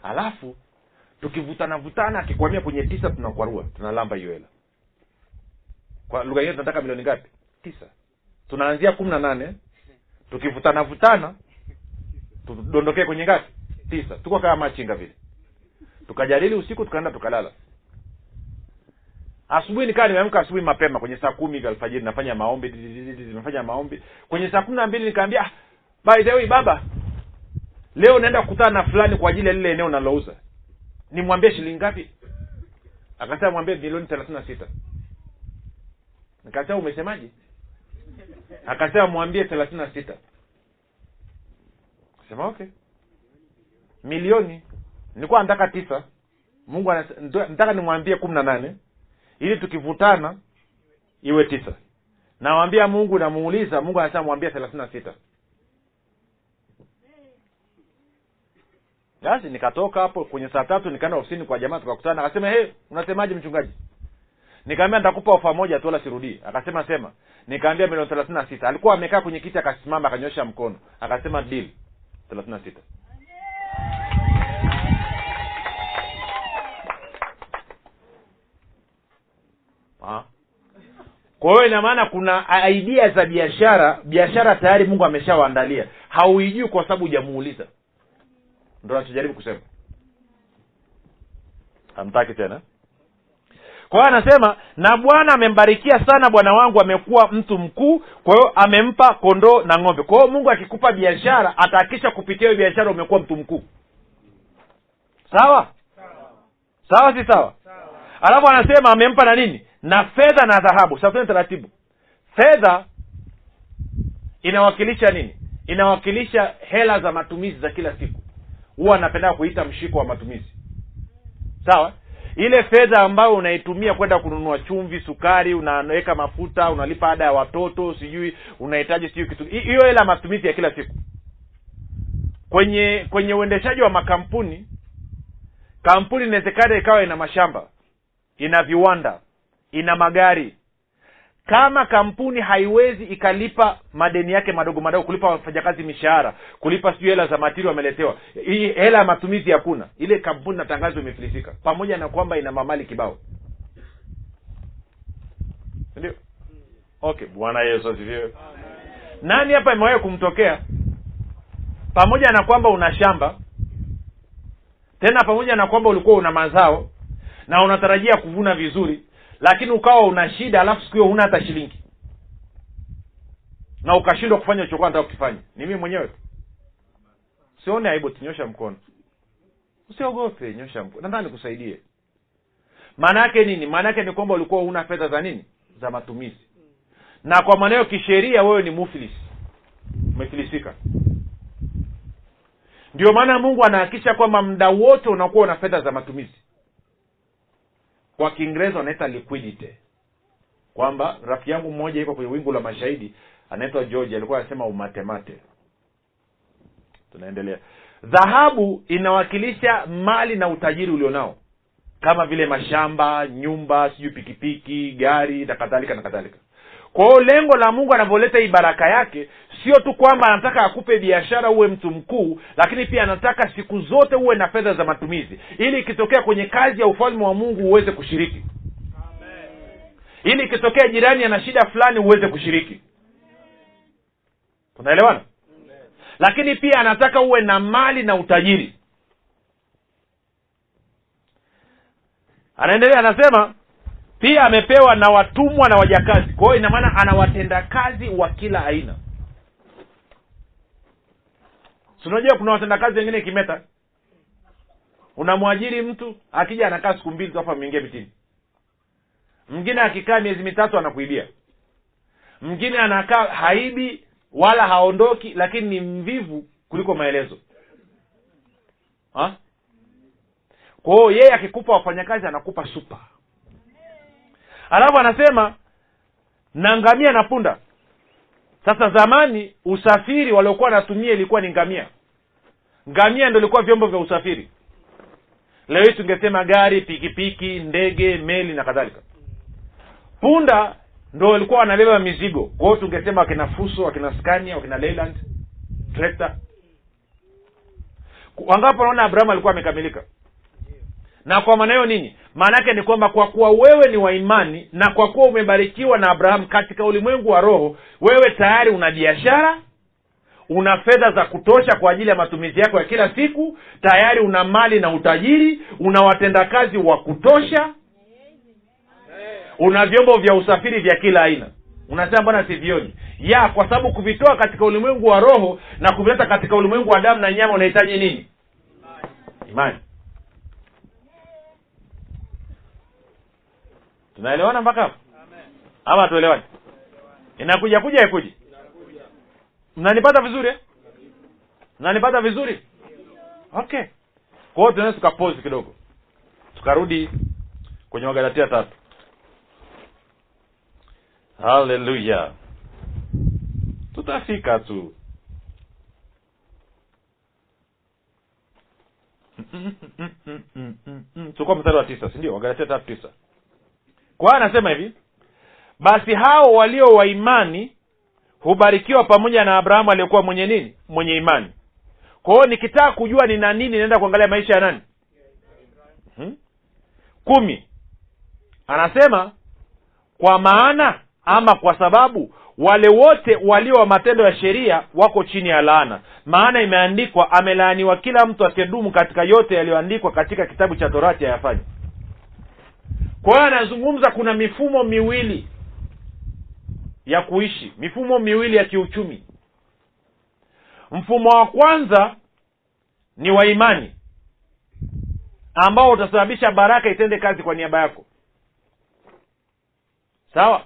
S2: Alafu tukivutana vutana akikwamia kwenye tisa tunakwarua tunalamba hiyo hela. Kwa lugha hiyo tunataka milioni ngapi? Tisa. Tunaanzia kumi na nane tukivutana vutana tudondokee kwenye ngapi? Tisa. Tuko kama machinga vile. Tukajadili usiku tukaenda tukalala. Asubuhi nikaa nimeamka asubuhi mapema kwenye saa kumi alfajiri nafanya maombi nimefanya maombi. Kwenye saa kumi na mbili nikaambia "Ah, by the way baba leo naenda kukutana na fulani kwa ajili ya lile eneo nalouza nimwambie shilingi ngapi? Akasema mwambie milioni thelathini na sita. Nikasema umesemaje? Akasema mwambie thelathini na sita. Sema okay. Milioni nilikuwa nataka tisa. Mungu nataka nimwambie kumi na nane ili tukivutana iwe tisa. Nawambia mungu namuuliza mungu anasema mwambie thelathini na sita basi nikatoka hapo kwenye saa tatu nikaenda ofisini kwa jamaa tukakutana. Akasema hey, unasemaje mchungaji? Nikaambia nitakupa ofa moja tu wala sirudii. Akasema sema. Nikaambia milioni thelathini na sita. Alikuwa amekaa kwenye kiti akasimama akanyosha mkono. Akasema deal thelathini na sita. Kwa hiyo ina maana kuna idea za biashara biashara tayari mungu ameshawaandalia. Hauijui kwa sababu hujamuuliza ndo nachojaribu kusema. Amtaki tena. Kwa hiyo anasema na bwana amembarikia sana bwana wangu amekuwa mtu mkuu kwa hiyo amempa kondoo na ng'ombe. Kwa hiyo mungu akikupa biashara atahakisha kupitia hiyo biashara umekuwa mtu mkuu. Sawa? Sawa si sawa? Alafu anasema amempa na nini? Na fedha na dhahabu. Sasa taratibu. Fedha inawakilisha nini? Inawakilisha hela za matumizi za kila siku huwa anapenda kuita mshiko wa matumizi. Sawa? Ile fedha ambayo unaitumia kwenda kununua chumvi sukari unaweka mafuta unalipa ada ya watoto sijui unahitaji sijui kitu. Hiyo hela matumizi ya kila siku. Kwenye kwenye uendeshaji wa makampuni kampuni inawezekana ikawa ina mashamba ina viwanda ina magari kama kampuni haiwezi ikalipa madeni yake madogo madogo kulipa wafanyakazi mishahara kulipa sijui hela za matiri wameletewa hii hela ya matumizi hakuna. Ile kampuni natangazwa imefilisika pamoja na kwamba ina mamali kibao. Ndio? Okay bwana yesu asifiwe. Nani hapa imewahi kumtokea? Pamoja na kwamba una shamba tena pamoja na kwamba ulikuwa una mazao na unatarajia kuvuna vizuri lakini ukawa una shida alafu siku hiyo huna hata shilingi. Na ukashindwa kufanya ulichokuwa nataka kukifanya. Ni mimi mwenyewe sione aibu tinyosha mkono. Usiogope nyosha mkono. Nadhani nikusaidie. Maana yake nini? Maana yake ni kwamba ulikuwa huna fedha za nini? Za matumizi. Na kwa maneno kisheria wewe ni muflis. Umefilisika ndio maana mungu anahakikisha kwamba muda wote unakuwa una fedha za matumizi kwa kiingereza wanaita liquidity. Kwamba rafiki yangu mmoja iko kwenye wingu la mashahidi anaitwa george alikuwa anasema umatemate tunaendelea. Dhahabu inawakilisha mali na utajiri ulionao. Kama vile mashamba nyumba sijui pikipiki gari na kadhalika na kadhalika kwa hiyo lengo la mungu anavyoleta hii baraka yake sio tu kwamba anataka akupe biashara uwe mtu mkuu lakini pia anataka siku zote uwe na fedha za matumizi. Ili ikitokea kwenye kazi ya ufalme wa mungu uweze kushiriki. Ili ikitokea jirani ana shida fulani uweze kushiriki. Tunaelewana? Lakini pia anataka uwe na mali na utajiri. Anaendelea anasema pia amepewa na watumwa na wajakazi. Kwa hiyo ina ana watendakazi wa kila aina. Sunajua kuna watendakazi wengine kimeta? Unamwajiri mtu akija anakaa siku mbili tu afu ameingia mitini. Mwingine akikaa miezi mitatu anakuibia. Mwingine anakaa haibi wala haondoki lakini ni mvivu kuliko maelezo. Ha? kwa hiyo yeye akikupa wafanyakazi anakupa supa alafu anasema na ngamia na punda. Sasa zamani usafiri waliokuwa wanatumia ilikuwa ni ngamia. Ngamia ndo ilikuwa vyombo vya usafiri. Leo hii tungesema gari pikipiki ndege meli na kadhalika. Punda ndo walikuwa wanabeba mizigo. Kwao tungesema wakina fuso wakina scania wakina leyland trekta wangapo naona abrahamu alikuwa amekamilika na kwa maana hiyo nini? Maana yake ni kwamba kwa kuwa wewe ni wa imani na kwa kuwa umebarikiwa na abrahamu katika ulimwengu wa roho wewe tayari una biashara una fedha za kutosha kwa ajili ya matumizi yako ya kila siku tayari una mali na utajiri una watendakazi wa kutosha una vyombo vya usafiri vya kila aina. Unasema mbona sivioni? Ya kwa sababu kuvitoa katika ulimwengu wa roho na kuvileta katika ulimwengu wa damu na nyama unahitaji nini? Imani tunaelewana mpaka hapo? Ama tuelewani inakuja kuja ikuji mnanipata vizuri? Eh? mnanipata vizuri? Okay. Kwa hiyo tunaweza tukapose kidogo. Tukarudi kwenye wagalatia tatu. Haleluya tutafika tu. Tulikuwa mstari wa tisa sindio wagalatia tatu tisa kwa anasema hivi basi hao walio wa imani hubarikiwa pamoja na abrahamu aliyekuwa mwenye nini? Mwenye imani. Kwa hiyo nikitaka kujua nina nini naenda kuangalia maisha ya nani? Hmm? kumi. Anasema kwa maana ama kwa sababu wale wote walio wa matendo ya sheria wako chini ya laana. Maana imeandikwa amelaaniwa kila mtu asiyedumu katika yote yaliyoandikwa katika kitabu cha torati ayafanye kwa hiyo anazungumza kuna mifumo miwili ya kuishi mifumo miwili ya kiuchumi. Mfumo wa kwanza ni wa imani ambao utasababisha baraka itende kazi kwa niaba yako. Sawa?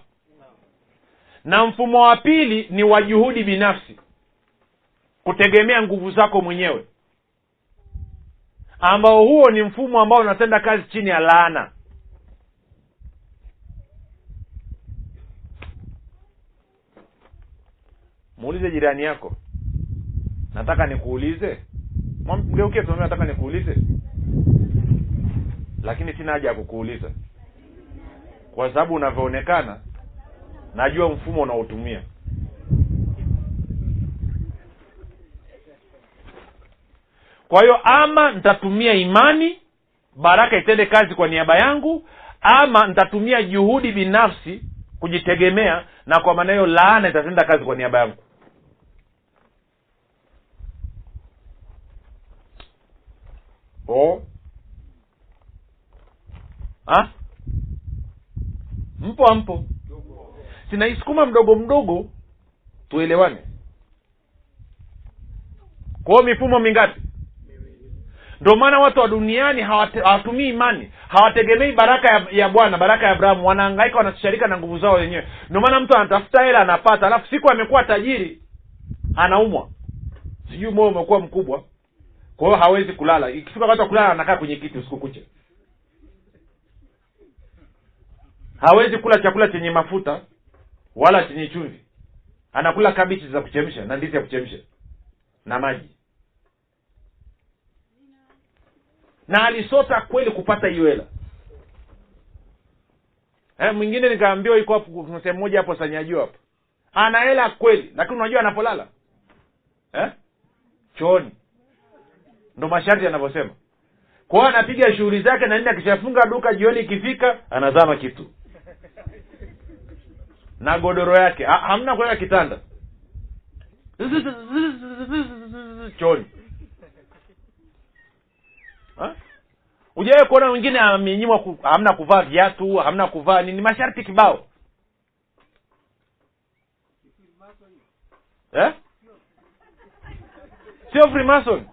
S2: Na mfumo wa pili ni wa juhudi binafsi kutegemea nguvu zako mwenyewe ambao huo ni mfumo ambao unatenda kazi chini ya laana muulize jirani yako. Nataka nikuulize? Mgeukie tuambie nataka nikuulize. Lakini sina haja ya kukuuliza. Kwa sababu unavyoonekana najua mfumo unaotumia. Kwa hiyo ama nitatumia imani baraka itende kazi kwa niaba yangu ama nitatumia juhudi binafsi kujitegemea na kwa maana hiyo laana itatenda kazi kwa niaba yangu o ha? mpo ampo sinaisukuma mdogo mdogo tuelewane. Kwa mifumo mingapi? Ndio maana watu wa duniani hawatumii imani hawategemei baraka ya, ya bwana baraka ya abrahamu. Wanaangaika wanasharika na nguvu zao wenyewe. Ndio maana mtu anatafuta hela anapata. Alafu siku amekuwa tajiri anaumwa. Sijui moyo umekuwa mkubwa kwa hiyo hawezi kulala. Ikifika wakati wa kulala anakaa kwenye kiti usiku kucha. Hawezi kula chakula chenye mafuta wala chenye chumvi. Anakula kabichi za kuchemsha na ndizi ya kuchemsha na maji. Na alisota kweli kupata hiyo hela. Eh, mwingine nikaambiwa iko hapo sehemu moja hapo sanyajua hapo. Ana kweli lakini unajua anapolala. Eh? chooni ndo masharti yanavyosema. Kwao anapiga shughuli zake na nini akishafunga duka jioni ikifika anazama kitu. Na godoro yake ha, hamna kuweka kitanda. Choni Ha? ujawe kuona wengine amenyimwa ku, hamna kuvaa viatu hamna kuvaa nini masharti kibao. Eh? sio freemason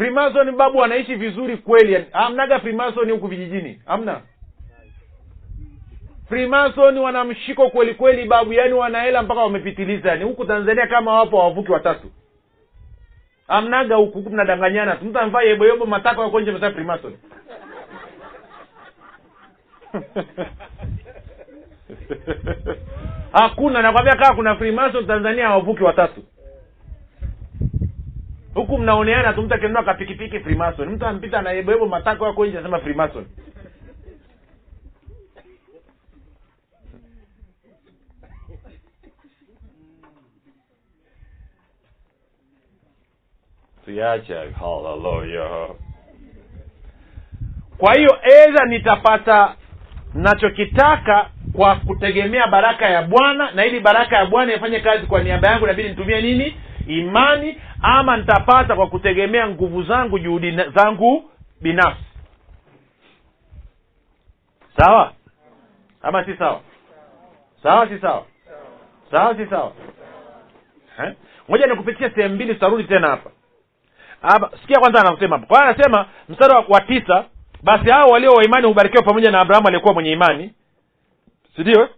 S2: freemason babu wanaishi vizuri kweli. Hamnaga freemason huku vijijini? Hamna. Freemason wana mshiko kweli kweli babu. Yaani wanahela mpaka wamepitiliza. Yani huku tanzania kama wapo wavuki watatu. Amnaga huku huku mnadanganyana tu. Mtu amevaa yeboyebo matako yako nje msaa <laughs> hakuna nakwambia kaa kuna freemason tanzania hawavuki watatu huku mnaoneana tu mtu akinunua kapikipiki freemason. Mtu ampita na matako yako nje anasema freemason. Usiache haleluya kwa hiyo edha nitapata nachokitaka kwa kutegemea baraka ya bwana na ili baraka ya bwana ifanye kazi kwa niaba yangu nabidi nitumie nini imani ama nitapata kwa kutegemea nguvu zangu juhudi zangu binafsi. Sawa? Ama si sawa? Sawa si sawa? Sawa si sawa? Moja ngoja nikupitia sehemu mbili tutarudi tena hapa. Hapa sikia kwanza anasema hapo. Kwa anasema mstari wa, tisa basi hao walio wa imani hubarikiwa pamoja na abrahamu aliyekuwa mwenye imani. Sindio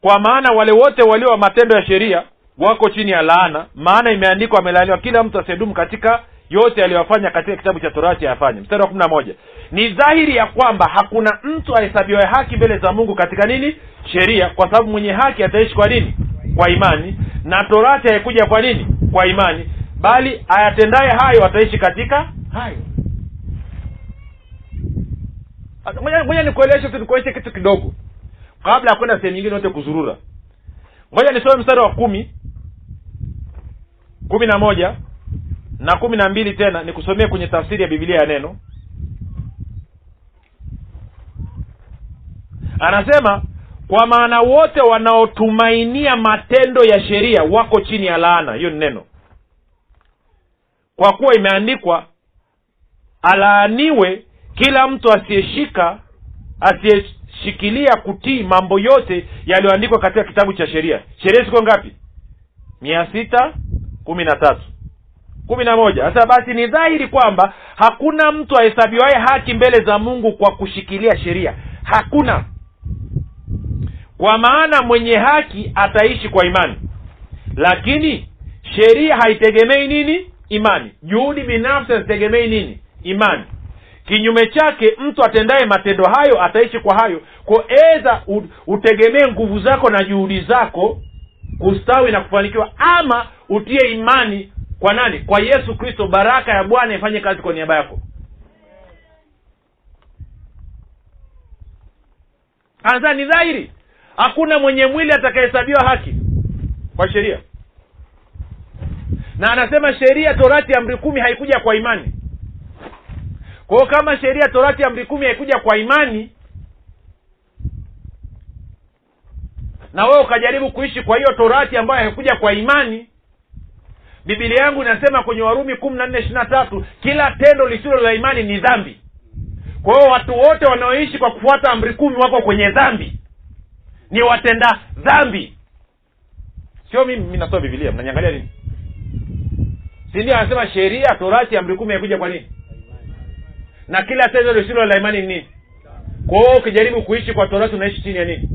S2: kwa maana wale wote walio wa matendo ya sheria wako chini ya laana maana imeandikwa amelaaniwa kila mtu asiyedumu katika yote aliyofanya katika kitabu cha torati ayafanye. Mstari wa kumi na moja. Ni dhahiri ya kwamba hakuna mtu ahesabiwaye haki mbele za mungu katika nini? Sheria kwa sababu mwenye haki ataishi kwa nini? Kwa imani. Na torati haikuja kwa nini? Kwa imani. Bali ayatendaye hayo ataishi katika hayo. Ngoja nikueleshe tu nikuonyeshe kitu kidogo. Kabla ya kwenda sehemu nyingine yote kuzurura. Ngoja nisome mstari wa kumi kumi na moja na kumi na mbili tena nikusomee kwenye tafsiri ya bibilia ya neno. Anasema kwa maana wote wanaotumainia matendo ya sheria wako chini ya laana. Hiyo ni neno. Kwa kuwa imeandikwa alaaniwe kila mtu asiyeshika asiyeshikilia kutii mambo yote yaliyoandikwa katika kitabu cha sheria. Sheria ziko ngapi? Mia sita kumi na tatu. kumi na moja. Sasa basi ni dhahiri kwamba hakuna mtu ahesabiwaye haki mbele za mungu kwa kushikilia sheria. Hakuna. Kwa maana mwenye haki ataishi kwa imani. Lakini sheria haitegemei nini? Imani. Juhudi binafsi hazitegemei nini? Imani. Kinyume chake mtu atendaye matendo hayo ataishi kwa hayo. Ko eza utegemee nguvu zako na juhudi zako kustawi na kufanikiwa ama utie imani kwa nani? Kwa yesu kristo baraka ya bwana ifanye kazi kwa niaba yako. Anza ni dhahiri hakuna mwenye mwili atakayehesabiwa haki kwa sheria. Na anasema sheria torati amri kumi haikuja kwa imani. Kwa hiyo kama sheria torati amri kumi haikuja kwa imani na wewe ukajaribu kuishi kwa hiyo torati ambayo haikuja kwa imani. Bibilia yangu inasema kwenye warumi kumi na nne ishiri na tatu kila tendo lisilo la imani ni dhambi. Kwa hiyo watu wote wanaoishi kwa kufuata amri kumi wako kwenye dhambi. Ni watenda dhambi. Sio mimi mi nasoma bibilia mnanyangalia nini? Sindio anasema sheria torati amri kumi haikuja kwa nini? Na kila tendo lisilo la imani ni nini? Kwa hiyo ukijaribu kuishi kwa torati unaishi chini ya nini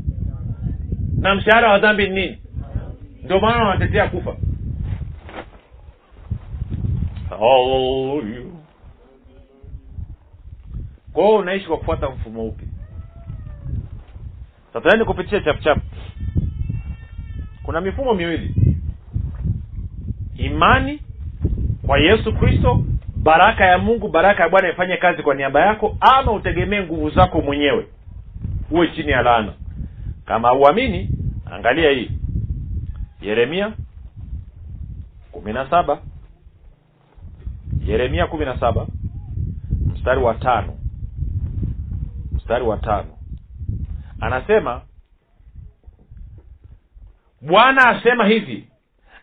S2: na mshahara wa dhambi ni nini? Ndio maana wanatetea kufa. Kwao unaishi kwa kufuata mfumo upi? Sasa tuende kupitia chapchap kuna mifumo miwili. Imani kwa yesu kristo baraka ya mungu baraka ya bwana ifanye kazi kwa niaba yako ama utegemee nguvu zako mwenyewe. Uwe chini ya laana kama uamini angalia hii. Yeremia kumi na saba. Yeremia kumi na saba mstari wa tano. Mstari wa tano. Anasema bwana asema hivi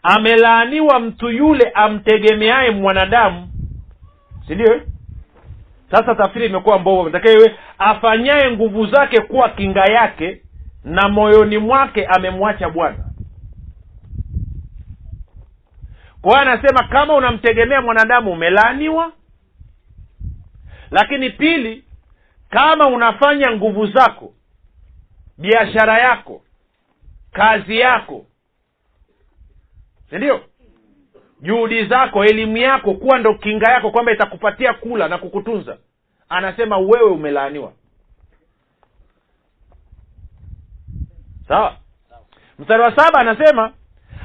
S2: amelaaniwa mtu yule amtegemeaye mwanadamu. Si ndio eh? sasa tafsiri imekuwa mbovu. Iwe afanyaye nguvu zake kuwa kinga yake na moyoni mwake amemwacha bwana. Kwa hiyo anasema kama unamtegemea mwanadamu umelaaniwa. Lakini pili kama unafanya nguvu zako biashara yako kazi yako si ndio? Juhudi zako elimu yako kuwa ndo kinga yako kwamba itakupatia kula na kukutunza. Anasema wewe umelaaniwa sawa? Mstari wa saba anasema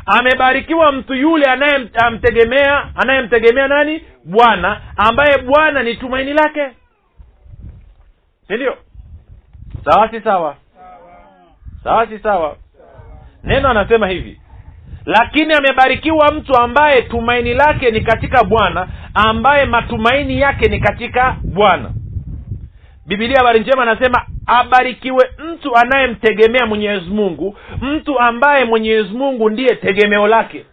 S2: amebarikiwa mtu yule anayemtegemea anayemtegemea nani? Bwana ambaye bwana ni tumaini lake. Si ndio? Sawa si sawa? Sawa si sawa? Neno anasema hivi lakini amebarikiwa mtu ambaye tumaini lake ni katika bwana ambaye matumaini yake ni katika bwana. Bibilia habari njema anasema abarikiwe mtu anayemtegemea mwenyezi mungu mtu ambaye mwenyezi mungu ndiye tegemeo lake.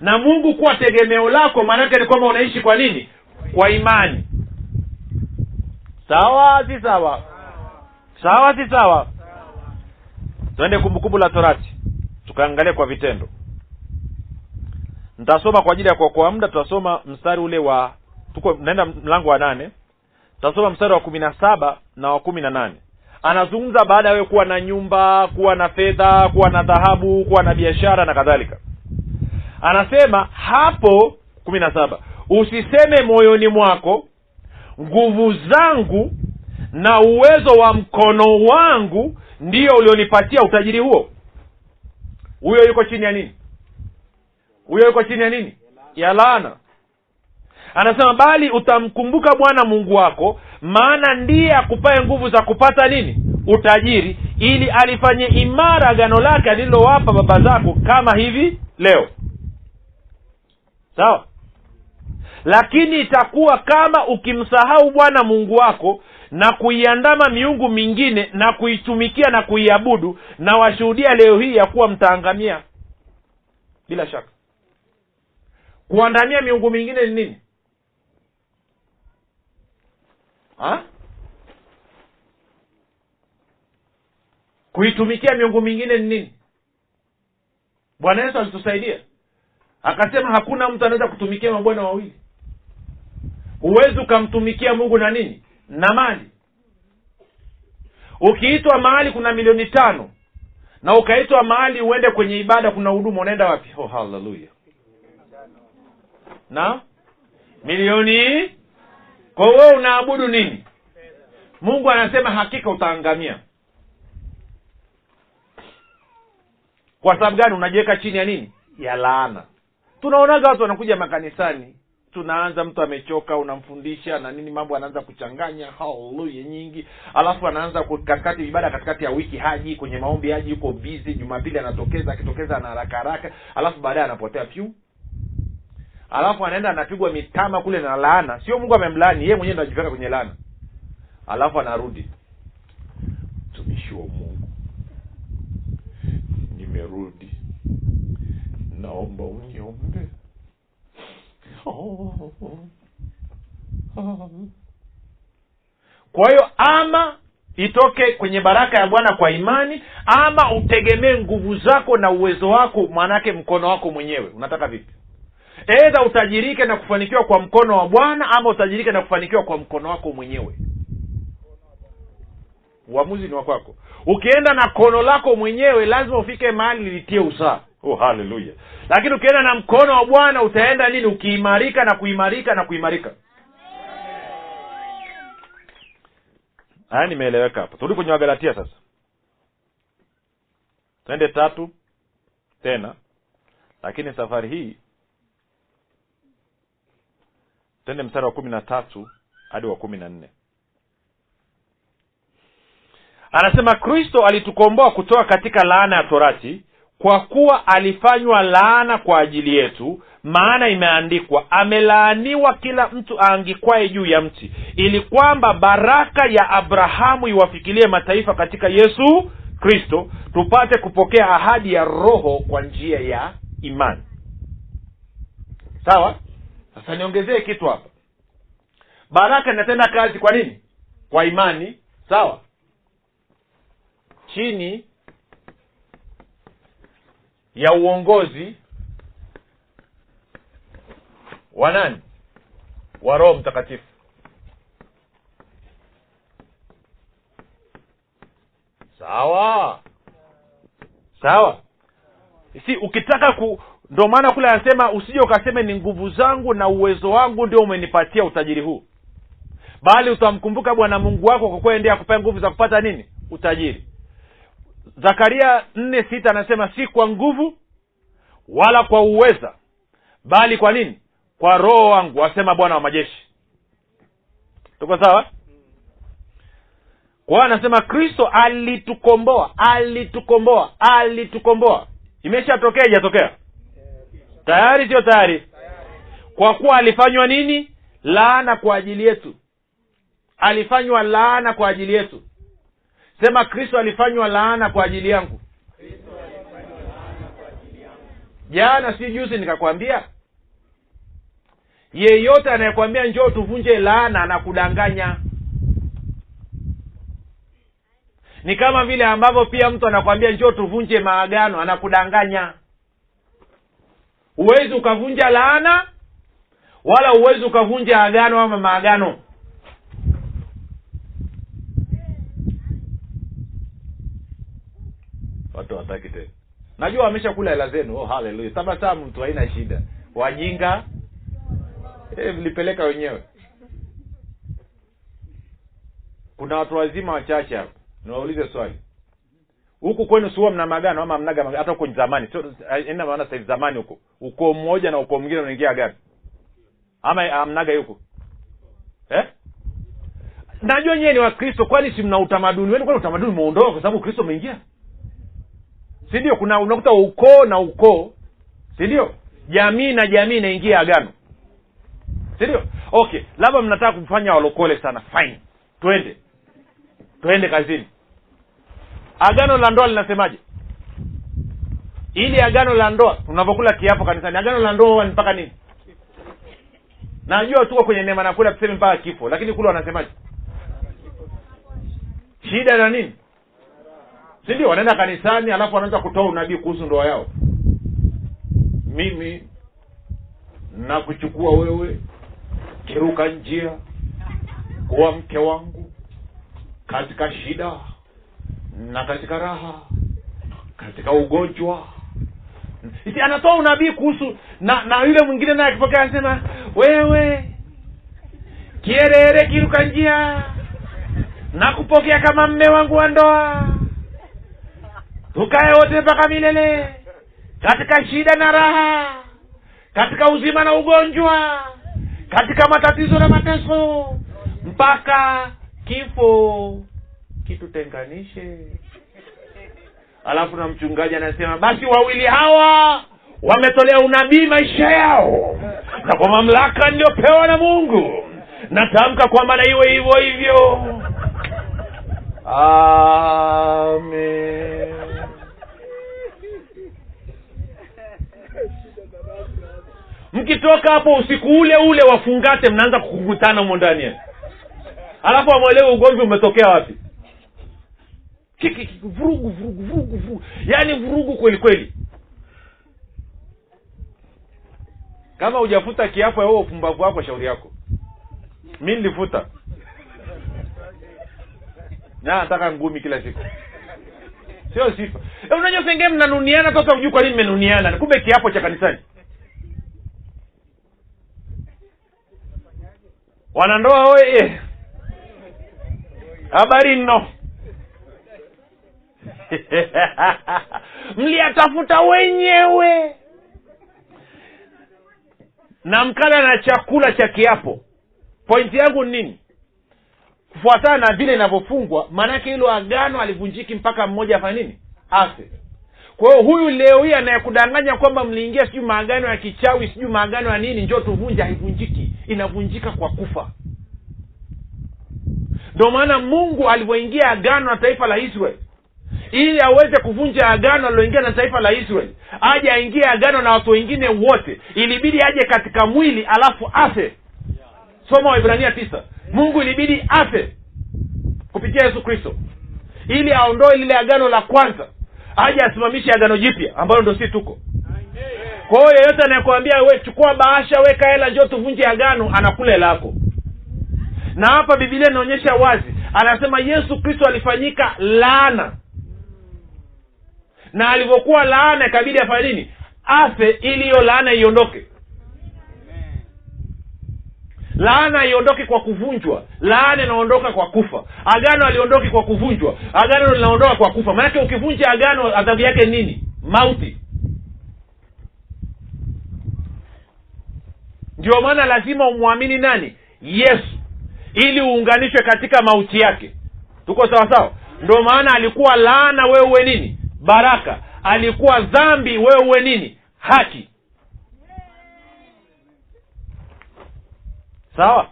S2: Na mungu kuwa tegemeo lako maanake ni kwamba unaishi kwa nini? Kwa imani. Sawa si sawa? Sawa si sawa? Twende kumbukumbu la torati tukaangalia kwa vitendo. Nitasoma kwa ajili ya kuokoa muda tutasoma mstari ule wa tuko naenda mlango wa nane. Tutasoma mstari wa kumi na saba na wa kumi na nane anazungumza baada ya wewe kuwa na nyumba kuwa na fedha kuwa na dhahabu kuwa na biashara na kadhalika. Anasema hapo kumi na saba usiseme moyoni mwako nguvu zangu na uwezo wa mkono wangu ndiyo ulionipatia utajiri huo. Huyo yuko chini ya nini? Huyo yuko chini ya nini? Ya laana. Anasema bali utamkumbuka bwana mungu wako maana ndiye akupaye nguvu za kupata nini? Utajiri. Ili alifanye imara gano lake alilowapa baba zako kama hivi leo. Sawa? Lakini itakuwa kama ukimsahau bwana mungu wako na kuiandama miungu mingine na kuitumikia na kuiabudu na washuhudia leo hii ya kuwa mtaangamia. Bila shaka. Kuandamia miungu mingine ni nini ha? kuitumikia miungu mingine ni nini? Bwana yesu alitusaidia. Akasema hakuna mtu anaweza kutumikia mabwana wawili. Huwezi ukamtumikia mungu na nini? Na mali. Ukiitwa mahali kuna milioni tano na ukaitwa mahali uende kwenye ibada kuna huduma unaenda wapi? Oh, haleluya na? Milioni kwa wewe unaabudu nini? Mungu anasema hakika utaangamia. Kwa sababu gani? Unajiweka chini ya nini? Ya laana. Tunaonaga watu wanakuja makanisani tunaanza mtu amechoka unamfundisha na nini mambo anaanza kuchanganya haleluya nyingi. Alafu anaanza katikati ibada katikati ya wiki haji kwenye maombi haji yuko bizi jumapili anatokeza akitokeza ana haraka haraka. Alafu baadaye anapotea pyu alafu anaenda anapigwa mitama kule na laana. Sio mungu amemlaani yeye mwenyewe ndo kwenye laana. Alafu anarudi. Mtumishi wa mungu. Nimerudi. Naomba uniombe. Kwa hiyo ama itoke kwenye baraka ya bwana kwa imani ama utegemee nguvu zako na uwezo wako mwanake mkono wako mwenyewe. Unataka vipi edha utajirike na kufanikiwa kwa mkono wa bwana ama utajirike na kufanikiwa kwa mkono wako mwenyewe. Uamuzi ni wakwako ukienda na kono lako mwenyewe lazima ufike mahali litie usaa oh haleluya lakini ukienda na mkono wa bwana utaenda nini? Ukiimarika na kuimarika na kuimarika. Haya nimeeleweka hapa turudi kwenye wagalatia sasa. Twende tatu tena. Lakini safari hii twende mstari wa kumi na tatu hadi wa kumi na nne. Anasema kristo alitukomboa kutoka katika laana ya torati kwa kuwa alifanywa laana kwa ajili yetu maana imeandikwa amelaaniwa kila mtu aangikwaye juu ya mti ili kwamba baraka ya abrahamu iwafikilie mataifa katika yesu kristo tupate kupokea ahadi ya roho kwa njia ya imani. Sawa sasa niongezee kitu hapa. Baraka inatenda kazi kwa nini? Kwa imani sawa? Chini ya uongozi wa nani? Wa roho mtakatifu. Sawa? Sawa? Si ukitaka ku ndo maana kule anasema usije ukaseme ni nguvu zangu na uwezo wangu ndio umenipatia utajiri huu. Bali utamkumbuka bwana mungu wako kwa kuwa ndiye akupea nguvu za kupata nini? Utajiri. Zakaria nne sita anasema si kwa nguvu wala kwa uweza bali kwa nini? Kwa roho wangu asema bwana wa majeshi. Tuko sawa? Kwa anasema kristo alitukomboa alitukomboa alitukomboa. Imeshatokea ijatokea tayari sio tayari? Kwa kuwa alifanywa nini? Laana kwa ajili yetu. Alifanywa laana kwa ajili yetu. Sema kristo alifanywa laana kwa ajili yangu. Jana si juzi nikakwambia yeyote anayekwambia njoo tuvunje laana anakudanganya ni kama vile ambavyo pia mtu anakwambia njoo tuvunje maagano anakudanganya huwezi ukavunja laana wala huwezi ukavunja agano ama maagano. Watu wataki tena. Najua wameshakula hela zenu. Oh, haleluya tabasamu mtu haina shida. Wajinga. Eh, mlipeleka wenyewe. Kuna watu wazima wachache hapa. Niwaulize swali huku kwenu suwa mna magano ama mnaga magano? Hata huko zamani. Sio ina maana sahivi zamani huko ukoo mmoja na ukoo mwingine unaingia gari? Ama amnaga huko eh? Najua nyewe ni wakristo kwani si mna utamaduni wenu? Kwani utamaduni umeondoka kwa sababu kristo umeingia si ndio? Kuna unakuta ukoo na ukoo. Si ndio? Jamii na jamii inaingia agano. Si ndio? Okay labda mnataka kufanya walokole sana. Fine. Twende. Twende kazini agano la ndoa linasemaje? Ili agano la ndoa unavyokula kiapo kanisani agano la ndoa ni mpaka nini? Najua tuko kwenye neema na kula tuseme mpaka kifo lakini kule wanasemaje? Shida na nini? Si ndio? Wanaenda kanisani alafu wanaanza kutoa unabii kuhusu ndoa yao. Mimi nakuchukua wewe kiruka njia kuwa mke wangu katika shida na katika raha katika ugonjwa. Si anatoa unabii kuhusu na na yule mwingine naye akipokea anasema wewe kierere kiruka njia. Na kupokea kama mme wangu wa ndoa. Tukae wote mpaka milele katika shida na raha katika uzima na ugonjwa katika matatizo na mateso mpaka kifo kitutenganishe alafu na mchungaji anasema basi wawili hawa wametolea unabii maisha yao. Na kwa mamlaka niliyopewa na mungu natamka kwamba na iwe hivyo hivyo. Amen. Mkitoka hapo usiku ule ule wafungate mnaanza kukutana humo ndani. Alafu amwelewe ugomvi umetokea wapi Kiki, vurugu vurugu vurugu vurugu. Yaani vurugu kweli kweli. Kama hujafuta kiapo ya huo upumbavu wako shauri yako. Mi nilifuta. Na nataka ngumi kila siku. Sio sifa. E, unajua sengee mnanuniana sasa ujuu kwa nini mmenuniana. Kumbe kiapo cha kanisani. Wanandoa oye. Habari nno <laughs> mliyatafuta wenyewe. Na mkala na chakula cha kiapo. Pointi yangu ni nini? Kufuatana na vile inavyofungwa maanake hilo agano alivunjiki mpaka mmoja afanya nini? Afe. Kwa hiyo huyu leo hii anayekudanganya kwamba mliingia sijui maagano ya kichawi sijui maagano ya nini njo tuvunje haivunjiki. Inavunjika kwa kufa. Ndio maana mungu alivyoingia agano na taifa la israeli ili aweze kuvunja agano aliloingia na taifa la israeli aje aingie agano na watu wengine wote. Ilibidi aje katika mwili alafu afe. Soma waibrania tisa. Mungu ilibidi afe kupitia yesu kristo. Ili aondoe lile agano la kwanza. Aje asimamishe agano jipya ambalo ndo si tuko. Kwa hiyo yeyote anayekuambia we chukua bahasha weka hela njo tuvunje agano anakula hela na hapa bibilia inaonyesha wazi. Anasema yesu kristo alifanyika laana na alivyokuwa laana ikabidi afanye nini? Afe ili hiyo laana iondoke. Laana haiondoki kwa kuvunjwa. Laana inaondoka kwa kufa. Agano aliondoki kwa kuvunjwa. Agano linaondoka kwa kufa. Maanake ukivunja agano adhabu yake nini? Mauti. Ndio maana lazima umwamini nani? Yesu. Ili uunganishwe katika mauti yake. Tuko sawa sawa? Ndio maana alikuwa laana wewe nini baraka. Alikuwa dhambi wewe uwe nini? Haki. Sawa?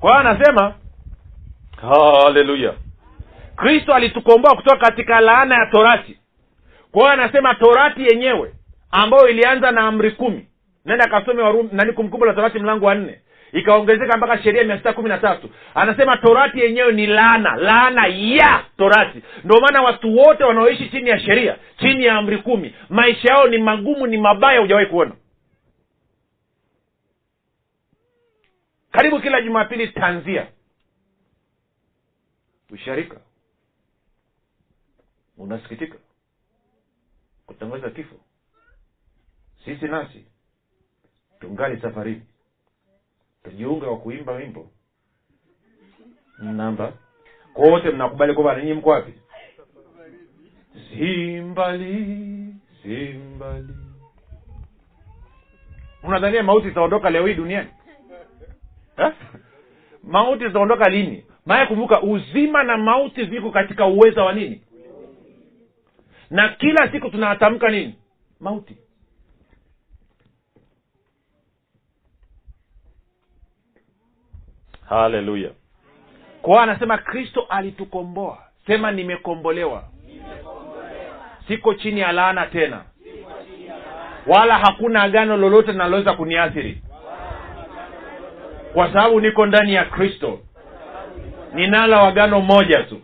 S2: Kwa hiyo anasema haleluya kristo alitukomboa kutoka katika laana ya torati. Kwa hiyo anasema torati yenyewe ambayo ilianza na amri kumi. Nenda kasome nani kumkumbu la torati mlango wa nne? Ikaongezeka mpaka sheria mia sita kumi na tatu. Anasema torati yenyewe ni laana laana ya torati. Ndio maana watu wote wanaoishi chini ya sheria chini ya amri kumi maisha yao ni magumu ni mabaya hujawahi kuona. Karibu kila jumapili tanzia. Usharika. Unasikitika. Kutangaza kifo. Sisi nasi tungali safarini tujiunge kwa kuimba wimbo. Namba. Kwa wote mnakubali kwamba ninyi mko wapi? Simbali simbali. Mnadhania mauti itaondoka leo hii duniani? Mauti zitaondoka lini? Maana kumbuka uzima na mauti ziko katika uweza wa nini? Na kila siku tunatamka nini? Mauti haleluya kwao anasema kristo alitukomboa. Sema nimekombolewa. Siko chini ya laana tena. Wala hakuna agano lolote linaloweza kuniathiri. Kwa sababu niko ndani ya kristo. Ninalo agano moja tu.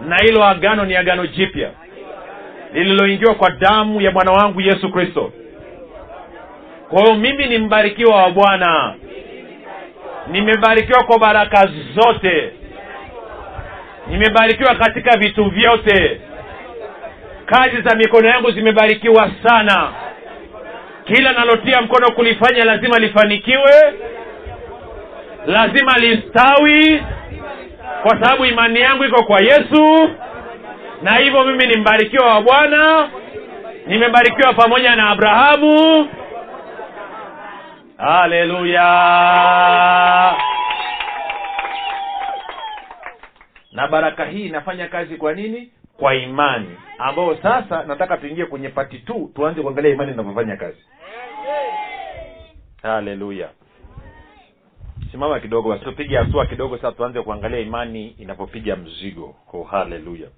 S2: Na hilo agano ni agano jipya. Lililoingiwa kwa damu ya bwana wangu yesu kristo. Kwa hiyo mimi ni mbarikiwa wa bwana nimebarikiwa kwa baraka zote. Nimebarikiwa katika vitu vyote. Kazi za mikono yangu zimebarikiwa sana. Kila nalotia mkono kulifanya lazima lifanikiwe. Lazima listawi. Kwa sababu imani yangu iko kwa yesu. Na hivyo mimi ni mbarikiwa wa bwana. Nimebarikiwa pamoja na abrahamu haleluya na baraka hii inafanya kazi kwa nini? Kwa imani. Ambayo sasa nataka tuingie kwenye pati tu tuanze kuangalia imani inavyofanya kazi. Haleluya simama kidogo basi tupige hatua kidogo sasa tuanze kuangalia imani inapopiga mzigo. Oh, haleluya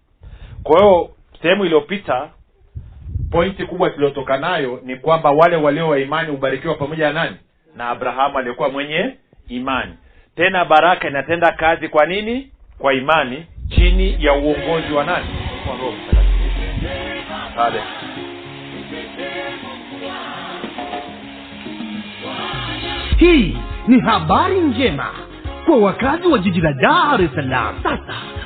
S2: kwa hiyo sehemu iliyopita pointi kubwa tuliotoka nayo ni kwamba wale walio wa imani hubarikiwa pamoja na nani na abrahamu aliyekuwa mwenye imani. Tena baraka inatenda kazi kwa nini? Kwa imani chini ya uongozi wa nani? Wa roho mtakatifu.
S6: Hii ni habari njema kwa wakazi wa jiji la dar es salaam. Sasa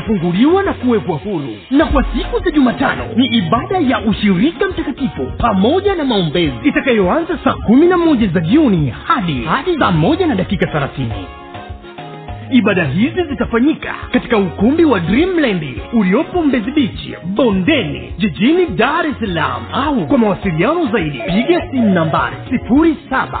S6: watafunguliwa na kuwekwa huru. Na kwa siku za jumatano ni ibada ya ushirika mtakatifu pamoja na maombezi itakayoanza saa kumi na moja za jioni hadi hadi saa moja na dakika thelathini. Ibada hizi zitafanyika katika ukumbi wa dreamland uliopo mbezi bichi bondeni jijini dar es salaam. Au kwa mawasiliano zaidi piga simu nambari sifuri saba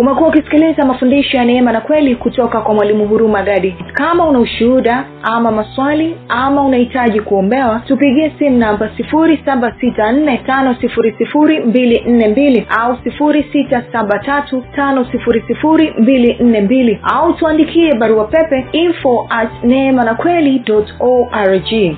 S1: umekuwa ukisikiliza mafundisho ya neema na kweli kutoka kwa mwalimu huruma gadi kama una ushuhuda ama maswali ama unahitaji kuombewa tupigie simu namba 7645242 au 675242 au tuandikie barua pepe info at neema na kweli org